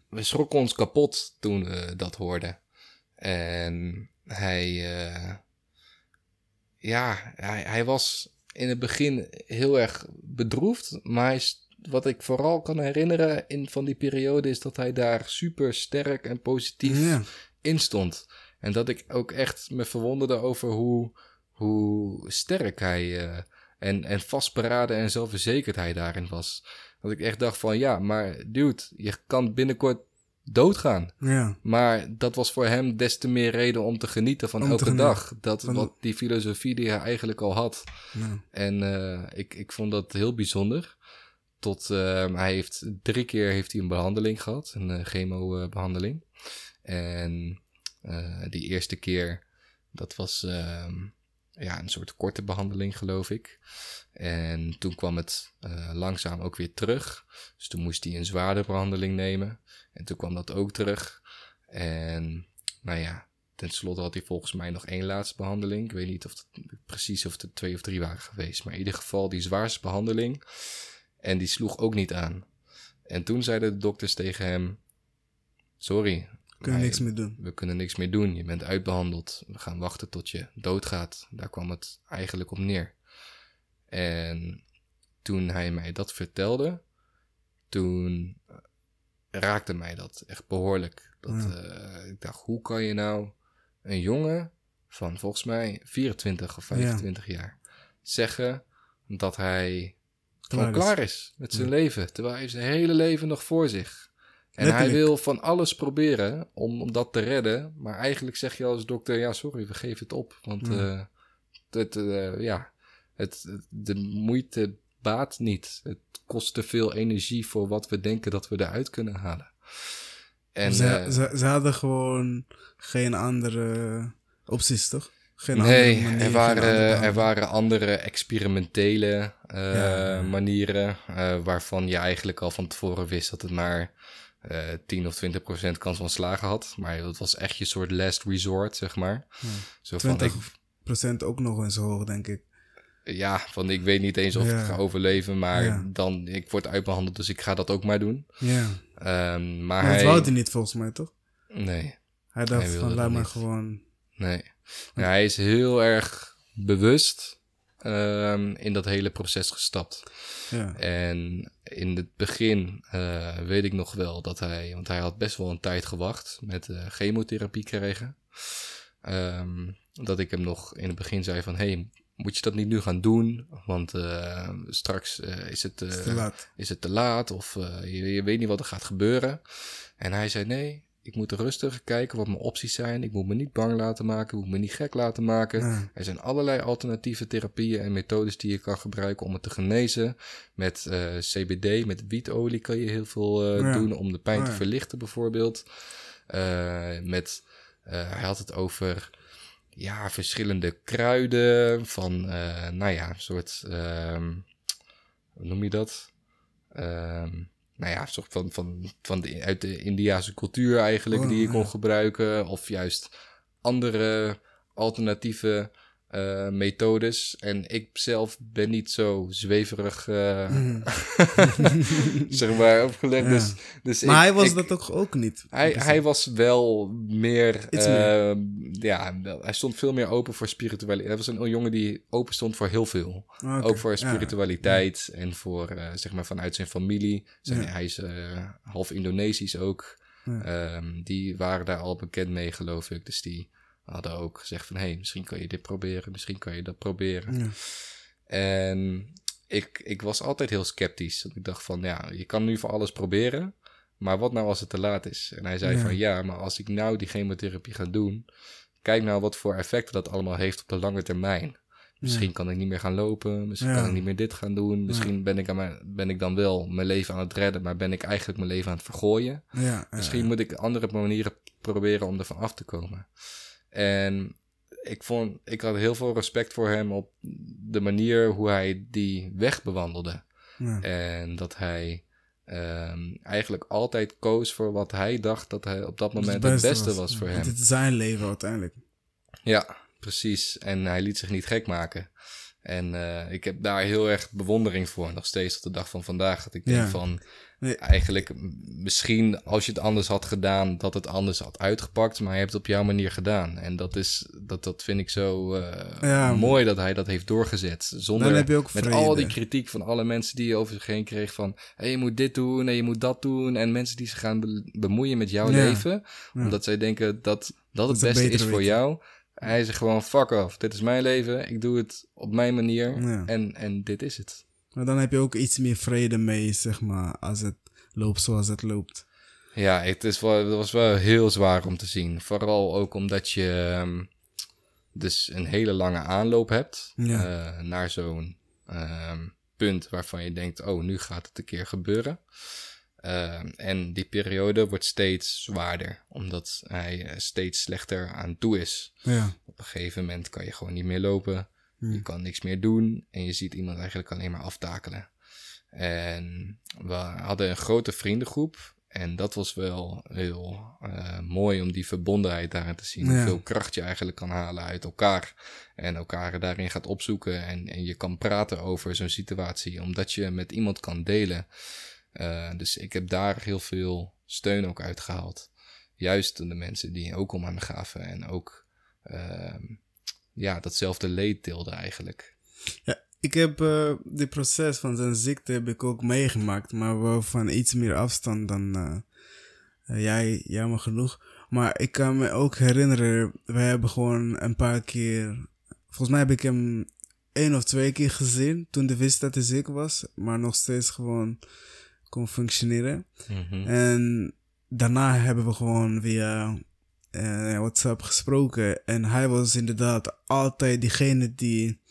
A: we schrokken ons kapot toen we dat hoorden. En hij, eh, ja, hij, hij was in het begin heel erg bedroefd. Maar hij wat ik vooral kan herinneren in van die periode is dat hij daar super sterk en positief
B: Ja.
A: in stond. En dat ik ook echt me verwonderde over hoe, hoe sterk hij eh, en, en vastberaden en zelfverzekerd hij daarin was. Dat ik echt dacht van ja, maar dude, je kan binnenkort doodgaan.
B: Ja.
A: Maar dat was voor hem des te meer reden om te genieten van
B: Om
A: elke dag. Dat
B: Van-
A: wat die filosofie die hij eigenlijk al had.
B: ja.
A: En eh, ik, ik vond dat heel bijzonder. Tot eh, hij heeft drie keer heeft hij een behandeling gehad, een eh, chemo-behandeling. En eh, die eerste keer, dat was ehm, ja, een soort korte behandeling, geloof ik. En toen kwam het eh, langzaam ook weer terug. Dus toen moest hij een zwaardere behandeling nemen. En toen kwam dat ook terug. En nou ja, ten slotte had hij volgens mij nog één laatste behandeling. Ik weet niet of precies of het twee of drie waren geweest. Maar in ieder geval die zwaarste behandeling. En die sloeg ook niet aan. En toen zeiden de dokters tegen hem: Sorry,
B: Kunnen niks meer doen.
A: we kunnen niks meer doen. Je bent uitbehandeld. We gaan wachten tot je doodgaat. Daar kwam het eigenlijk op neer. En toen hij mij dat vertelde, toen eh, raakte mij dat echt behoorlijk. Dat,
B: Ja.
A: eh, ik dacht, hoe kan je nou een jongen van volgens mij 24 of 25 jaar zeggen dat hij gewoon
B: Klaar is.
A: klaar is met zijn leven. Terwijl hij zijn hele leven nog voor zich. En hij wil van alles proberen om, om dat te redden. Maar eigenlijk zeg je als dokter, ja sorry, we geven het op. Want
B: Ja.
A: eh, het, eh, ja, het, de moeite baat niet. Het kost te veel energie voor wat we denken dat we eruit kunnen halen. En,
B: ze,
A: eh,
B: ze, ze hadden gewoon geen andere opties, toch? Geen
A: nee,
B: manier,
A: er waren,
B: andere
A: er waren andere experimentele
B: Ja,
A: manieren. waarvan je eigenlijk al van tevoren wist dat het maar eh 10 of 20 procent kans van slagen had. Maar dat was echt je soort last resort, zeg maar.
B: Ja.
A: Zo van, ik,
B: 20 procent ook nog eens hoog, denk ik.
A: ja, van ik weet niet eens of ik
B: Ja.
A: ga overleven. Maar
B: Ja.
A: dan, ik word uitbehandeld, dus ik ga dat ook maar doen.
B: Ja.
A: Ehm, maar
B: Maar
A: hij...
B: dat wou hij niet, volgens mij, toch?
A: Nee.
B: Hij dacht
A: Hij
B: van, laat maar gewoon...
A: Nee. Ja, hij is heel erg bewust ehm, in dat hele proces gestapt.
B: Ja.
A: En in het begin eh, weet ik nog wel dat hij, want hij had best wel een tijd gewacht met eh, chemotherapie krijgen. Ehm, dat ik hem nog in het begin zei van, hey, moet je dat niet nu gaan doen? Want eh, straks is, het,
B: Is te laat.
A: is het te laat of je, je weet niet wat er gaat gebeuren. En hij zei, nee, ik moet rustig kijken wat mijn opties zijn. Ik moet me niet bang laten maken, ik moet me niet gek laten maken.
B: Ja.
A: Er zijn allerlei alternatieve therapieën en methodes die je kan gebruiken om het te genezen. Met eh, CBD, met wietolie kan je heel veel eh,
B: Ja.
A: doen om de pijn te verlichten bijvoorbeeld. Eh, met, hij had het over ja, verschillende kruiden van, nou ja, een soort, ehm, hoe noem je dat? Ehm, nou ja, soort van, van, van de, uit de Indiase cultuur eigenlijk,
B: Oh,
A: die je kon
B: ja.
A: gebruiken. Of juist andere alternatieve eh, methodes. En ik zelf ben niet zo zweverig, eh,
B: Mhm.
A: zeg maar, opgelegd.
B: Ja.
A: Dus, dus
B: Maar
A: ik-
B: hij was
A: ik-
B: dat toch ook niet?
A: hij, hij was wel meer,
B: Iets
A: eh, ja, hij stond veel meer open voor spiritualiteit. Hij was een jongen die open stond voor heel veel.
B: Ah.
A: Ook voor
B: Ja.
A: spiritualiteit en voor, eh, zeg maar, vanuit zijn familie. Zijn,
B: Ja.
A: Hij is half Indonesisch ook. Ehm, die waren daar al bekend mee, geloof ik. Dus die hadden ook gezegd van, hé, hey, misschien kan je dit proberen, misschien kan je dat proberen.
B: Ja.
A: En ik, ik was altijd heel sceptisch. Want ik dacht van, ja, je kan nu voor alles proberen. Maar wat nou als het te laat is? En hij zei
B: Ja.
A: van, ja, maar als ik nou die chemotherapie ga doen... Kijk nou wat voor effecten dat allemaal heeft op de lange termijn. Misschien kan ik niet meer gaan lopen. Misschien
B: Ja.
A: kan ik niet meer dit gaan doen. Misschien ben, ik aan mijn, ben ik dan wel mijn leven aan het redden... maar ben ik eigenlijk mijn leven aan het vergooien. Misschien moet ik andere manieren proberen om ervan af te komen. En ik, vond, ik had heel veel respect voor hem op de manier hoe hij die weg bewandelde.
B: ja.
A: En dat hij ehm, eigenlijk altijd koos voor wat hij dacht dat hij op dat moment het beste, was. voor hem.
B: Dit is zijn leven uiteindelijk.
A: Ja, precies. En hij liet zich niet gek maken. En eh, ik heb daar heel erg bewondering voor. Nog steeds tot de dag van vandaag. Dat ik denk
B: Ja.
A: van...
B: Nee.
A: Eigenlijk, misschien als je het anders had gedaan... dat het anders had uitgepakt. Maar je hebt het op jouw manier gedaan. En dat, is, dat, dat vind ik zo eh,
B: Ja.
A: mooi dat hij dat heeft doorgezet. Zonder
B: Dan heb je ook
A: met al die kritiek van alle mensen die je over zich heen kreeg... van hey, je moet dit doen en je moet dat doen. En mensen die zich gaan be- bemoeien met jouw
B: Ja.
A: leven.
B: Ja.
A: Omdat zij denken dat dat het beste is voor
B: weten.
A: jou. Hij zegt gewoon, fuck off, dit is mijn leven, ik doe het op mijn manier en, en dit is het.
B: Maar dan heb je ook iets meer vrede mee, zeg maar, als het loopt zoals het loopt.
A: Ja, het, is wel, het was wel heel zwaar om te zien. Vooral ook omdat je ehm, dus een hele lange aanloop hebt
B: Ja.
A: eh, naar zo'n ehm, punt waarvan je denkt, oh, nu gaat het een keer gebeuren. Ehm, en die periode wordt steeds zwaarder, omdat hij eh, steeds slechter aan toe is.
B: Ja.
A: Op een gegeven moment kan je gewoon niet meer lopen. Je kan niks meer doen. En je ziet iemand eigenlijk alleen maar aftakelen. En we hadden een grote vriendengroep. En dat was wel heel eh, mooi om die verbondenheid daarin te zien.
B: Ja.
A: Hoeveel kracht je eigenlijk kan halen uit elkaar. En elkaar daarin gaat opzoeken. En, en je kan praten over zo'n situatie. Omdat je met iemand kan delen. Eh, dus ik heb daar heel veel steun ook uitgehaald. Juist de mensen die ook om aan gaven. En ook ehm, ja, datzelfde leed deelden eigenlijk.
B: Ik heb eh dit proces van zijn ziekte heb ik ook meegemaakt, maar wel van iets meer afstand dan eh, eh, jij, jammer genoeg. Maar ik kan me ook herinneren, we hebben gewoon een paar keer, volgens mij heb ik hem één of twee keer gezien toen de wist dat hij ziek was, maar nog steeds gewoon kon functioneren.
A: Mhm.
B: En daarna hebben we gewoon via eh, WhatsApp gesproken. En hij was inderdaad altijd diegene die,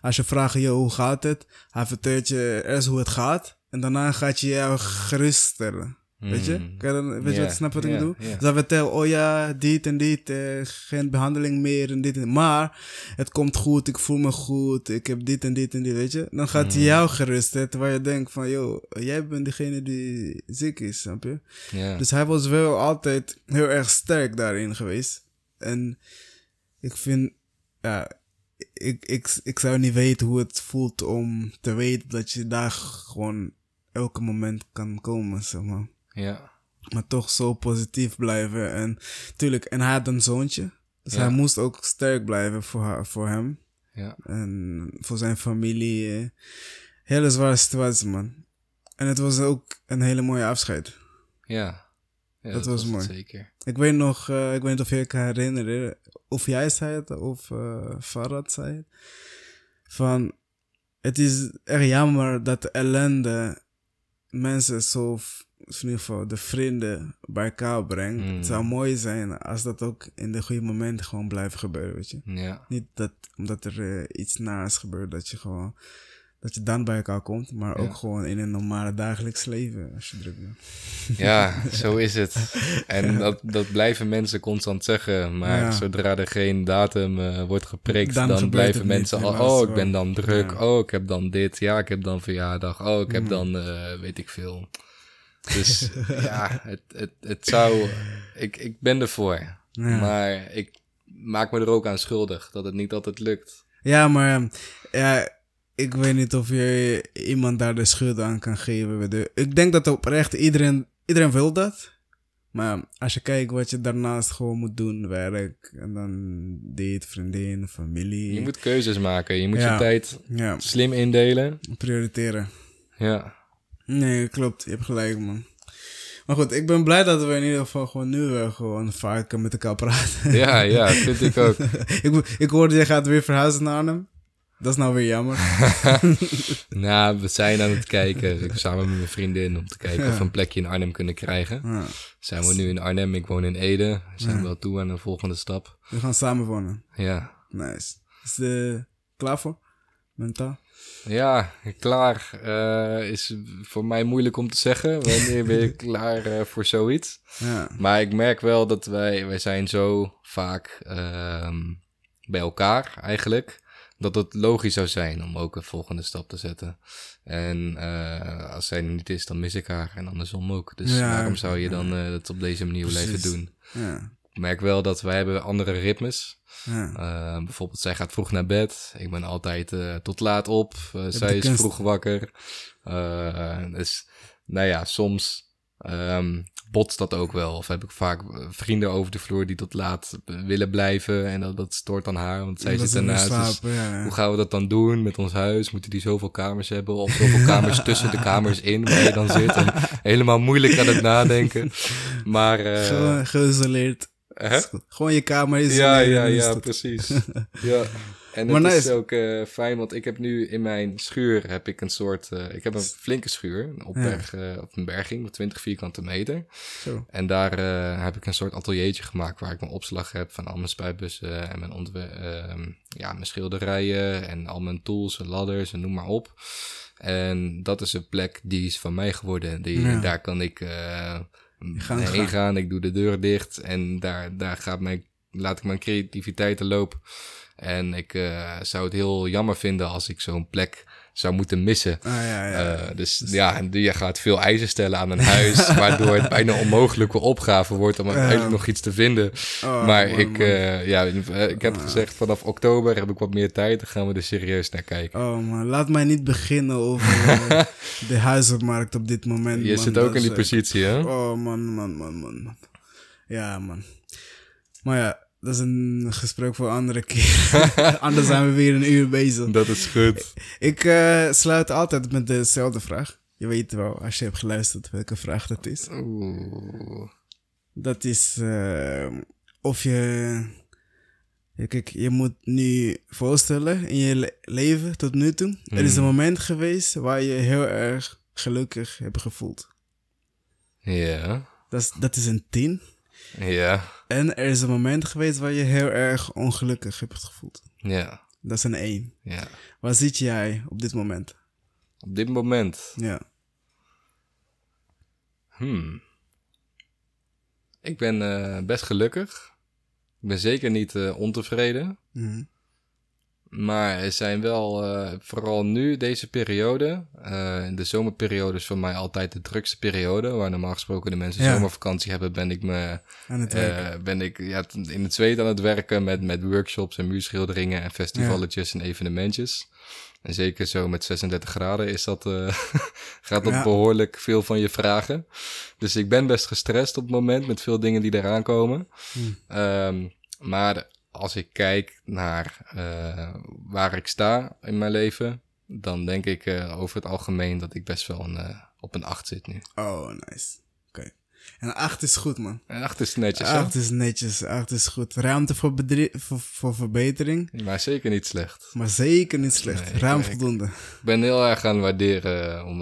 B: als je vraagt, yo, hoe gaat het? Hij vertelt je eerst hoe het gaat. En daarna gaat je jou geruststellen. Weet je?
A: Mm.
B: Kan dan- weet je wat, snap wat ik bedoel?
A: ja.
B: Dus hij vertelt, oh ja, dit en dit, eh, geen behandeling meer en dit en Maar het komt goed, ik voel me goed, ik heb dit en dit en dit, weet je? Dan gaat
A: Mm.
B: hij jou geruststellen, terwijl je denkt van, yo, jij bent degene die ziek is, snap je? Dus hij was wel altijd heel erg sterk daarin geweest. En ik vind, ja, ik, ik, ik zou niet weten hoe het voelt om te weten dat je daar gewoon elke moment kan komen, zeg maar.
A: Ja.
B: Maar toch zo positief blijven. En tuurlijk, en hij had een zoontje. Dus
A: Ja.
B: hij moest ook sterk blijven voor, haar, voor hem.
A: Ja.
B: En voor zijn familie. hele zware situatie, man. En het was ook een hele mooie afscheid.
A: Ja. Ja,
B: Dat was mooi.
A: Zeker.
B: Ik weet nog, eh, ik weet niet of je kan herinneren, of jij zei het, of eh Farad zei het. Van, het is echt jammer dat de ellende mensen zo, in ieder geval de vrienden, bij elkaar brengt.
A: Mm.
B: Het zou mooi zijn als dat ook in de goede momenten gewoon blijft gebeuren, weet je.
A: Ja.
B: Niet dat, omdat er eh, iets naars gebeurt, dat je gewoon, dat je dan bij elkaar komt, maar
A: Ja.
B: ook gewoon in een normale dagelijks leven, als je druk bent.
A: Ja, zo is het. En dat, dat blijven mensen constant zeggen. Maar zodra er geen datum eh, wordt geprikt,
B: Dan
A: blijven mensen al... Oh, ik ben dan druk. Oh, ik heb dan dit. Ja, ik heb dan verjaardag. Oh, ik heb
B: Mm.
A: dan eh, weet ik veel. Dus ja, het, het, het zou... Ik, ik ben ervoor.
B: Ja.
A: Maar ik maak me er ook aan schuldig dat het niet altijd lukt.
B: Ja, maar ja, ik weet niet of je iemand daar de schuld aan kan geven. Ik denk dat oprecht iedereen, iedereen wil dat. Maar als je kijkt wat je daarnaast gewoon moet doen, werk en dan date, vriendin, familie.
A: Je moet keuzes maken. Je moet
B: Ja.
A: je tijd
B: Ja,
A: slim indelen.
B: prioriteren.
A: Ja.
B: Nee, klopt. Je hebt gelijk, man. Maar goed, ik ben blij dat we in ieder geval gewoon nu weer gewoon vaker met elkaar praten.
A: Ja, ja, vind ik ook.
B: ik, ik hoorde, je gaat weer verhuizen naar Arnhem. Dat is nou weer jammer.
A: Nou, we zijn aan het kijken. Ik samen met mijn vriendin om te kijken of we een plekje in Arnhem kunnen krijgen.
B: Ja,
A: Zijn we nu in Arnhem, ik woon in Ede. We zijn
B: Ja.
A: wel toe aan de volgende stap.
B: we gaan samen wonen.
A: Ja.
B: Nice. Is je klaar voor? Mentaal?
A: Ja, klaar eh, is voor mij moeilijk om te zeggen. Wanneer ben je klaar eh, voor zoiets?
B: Ja.
A: Maar ik merk wel dat wij, wij zijn zo vaak ehm, bij elkaar eigenlijk. Dat het logisch zou zijn om ook een volgende stap te zetten. En eh, als zij er niet is, dan mis ik haar. En andersom ook. Dus
B: Ja,
A: waarom zou je dan het op deze manier blijven doen?
B: Ja.
A: Ik merk wel dat wij hebben andere ritmes.
B: Ja.
A: Uh, bijvoorbeeld, zij gaat vroeg naar bed. Ik ben altijd eh, tot laat op. Uh, zij is
B: kunst.
A: vroeg wakker. Dus, nou ja, soms um, botst dat ook wel. Of heb ik vaak eh, vrienden over de vloer die tot laat willen blijven. En dat, dat stoort aan haar, want zij zit ernaast. Dus
B: slapen, ja, ja.
A: hoe gaan we dat dan doen met ons huis? Moeten die zoveel kamers hebben? Of zoveel kamers tussen de kamers in waar je dan zit? En helemaal moeilijk aan het nadenken. Maar...
B: Geïsoleerd.
A: Hè?
B: Gewoon je kamer is.
A: Ja, ja, ja, precies. ja. En het
B: Maar
A: is
B: nice.
A: ook uh, fijn, want ik heb nu in mijn schuur heb ik een soort... Uh, ik heb een flinke schuur, een opberg, uh, of een berging met 20 vierkante meter.
B: Zo.
A: En daar heb ik een soort ateliertje gemaakt waar ik mijn opslag heb van al mijn spuitbussen en mijn, ontwe- ja, mijn schilderijen en al mijn tools en ladders en noem maar op. En dat is een plek die is van mij geworden. Die,
B: Ja.
A: Daar kan ik heen
B: gaan.
A: gaan. Ik doe de deur dicht en daar, daar gaat mijn, laat ik mijn creativiteit lopen. En ik uh, zou het heel jammer vinden als ik zo'n plek zou moeten missen.
B: Ah, ja, ja.
A: Uh, dus ja, en je gaat veel eisen stellen aan een huis, waardoor het bijna onmogelijke opgave wordt om uiteindelijk nog iets te vinden.
B: Oh,
A: maar
B: man,
A: ik, uh, ja, ik heb gezegd vanaf oktober heb ik wat meer tijd, dan gaan we er serieus naar kijken.
B: Oh man, laat mij niet beginnen over de huizenmarkt op dit moment.
A: Je
B: man.
A: zit ook in die positie, hè?
B: Oh man, man, man, man, man. Ja man. Maar ja, dat is een gesprek voor een andere keer. Anders zijn we weer een uur bezig.
A: Dat is goed.
B: Ik uh, sluit altijd met dezelfde vraag. Je weet wel, als je hebt geluisterd, welke vraag dat is.
A: Oeh.
B: Dat is uh, of je... Kijk, je moet nu voorstellen in je le leven tot nu toe. Mm. Er is een moment geweest waar je heel erg gelukkig hebt gevoeld.
A: Ja.
B: Dat is, dat is een 10.
A: Ja.
B: En er is een moment geweest waar je heel erg ongelukkig hebt gevoeld.
A: Ja.
B: Dat is een 1.
A: Ja.
B: Waar zit jij op dit moment?
A: Op dit moment?
B: Ja.
A: Hmm. Ik ben uh, best gelukkig. Ik ben zeker niet uh, ontevreden.
B: Mm -hmm.
A: Maar er zijn wel, uh, vooral nu, deze periode. Uh, de zomerperiode is voor mij altijd de drukste periode. Waar normaal gesproken de mensen ja. zomervakantie hebben, ben ik, me, uh, ben ik ja, in het zweet aan het werken met, met workshops en muurschilderingen en festivaletjes ja. en evenementjes. En zeker zo met 36 graden is dat, uh, gaat dat ja. behoorlijk veel van je vragen. Dus ik ben best gestrest op het moment met veel dingen die eraan komen.
B: Hmm.
A: Um, maar als ik kijk naar eh, waar ik sta in mijn leven, dan denk ik eh, over het algemeen dat ik best wel een, eh, op een 8 zit nu.
B: Oh, nice. Oké. En 8 is goed, man.
A: En 8 is netjes, hè?
B: 8 is netjes, 8 is goed. Ruimte voor, voor, voor verbetering,
A: maar zeker niet slecht.
B: maar zeker niet slecht.
A: Nee,
B: Ruim voldoende.
A: Ik ben heel erg aan waarderen, om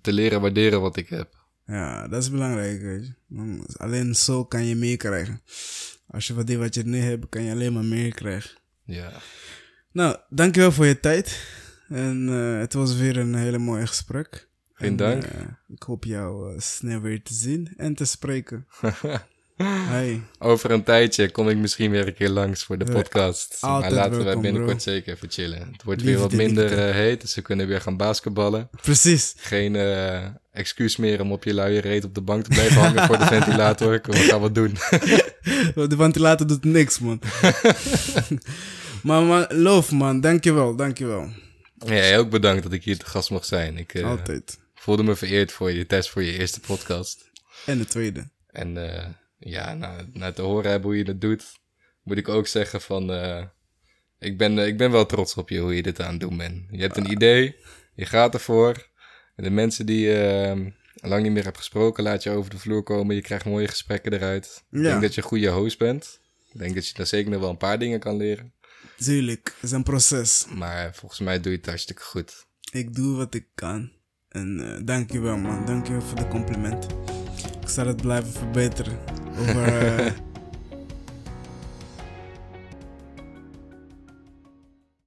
A: te leren waarderen wat ik heb.
B: Ja, dat is belangrijk, weet je. Alleen zo kan je meer krijgen. Als je waardeert wat je nu hebt, kan je alleen maar meer krijgen.
A: Ja,
B: Nou, dankjewel voor je tijd. En eh, het was weer een hele mooie gesprek.
A: Geen
B: En,
A: dank.
B: eh, ik hoop jou eh, snel weer te zien en te spreken. Hey,
A: Over een tijdje kom ik misschien weer een keer langs voor de podcast. maar
B: altijd
A: laten we binnenkort
B: bro.
A: zeker even chillen. Het wordt
B: Liefde,
A: weer wat minder eh, heet, dus we kunnen weer gaan basketballen.
B: precies.
A: Geen eh, excuus meer om op je luie reet op de bank te blijven hangen voor de ventilator. We gaan wat doen.
B: De ventilator doet niks, man. maar, maar loof, man. Dankjewel, dankjewel.
A: Ja, jij ook bedankt dat ik hier te gast mocht zijn. Ik eh,
B: Altijd.
A: voelde me vereerd voor je test voor je eerste podcast.
B: En de tweede.
A: En eh, ja, na, na te horen hebben hoe je dat doet, moet ik ook zeggen van... eh, ik, ben, eh, ik ben wel trots op je hoe je dit aan het doen bent. Je hebt een idee, je gaat ervoor. En de mensen die je lang niet meer hebt gesproken, laat je over de vloer komen. Je krijgt mooie gesprekken eruit. Ik denk dat je een goede host bent. Ik denk dat je daar zeker nog wel een paar dingen kan leren.
B: Tuurlijk, het is een proces.
A: Maar volgens mij doe je het hartstikke goed.
B: Ik doe wat ik kan. En eh dankjewel, man. Dankjewel voor de compliment. Ik zal het blijven verbeteren. Over, eh,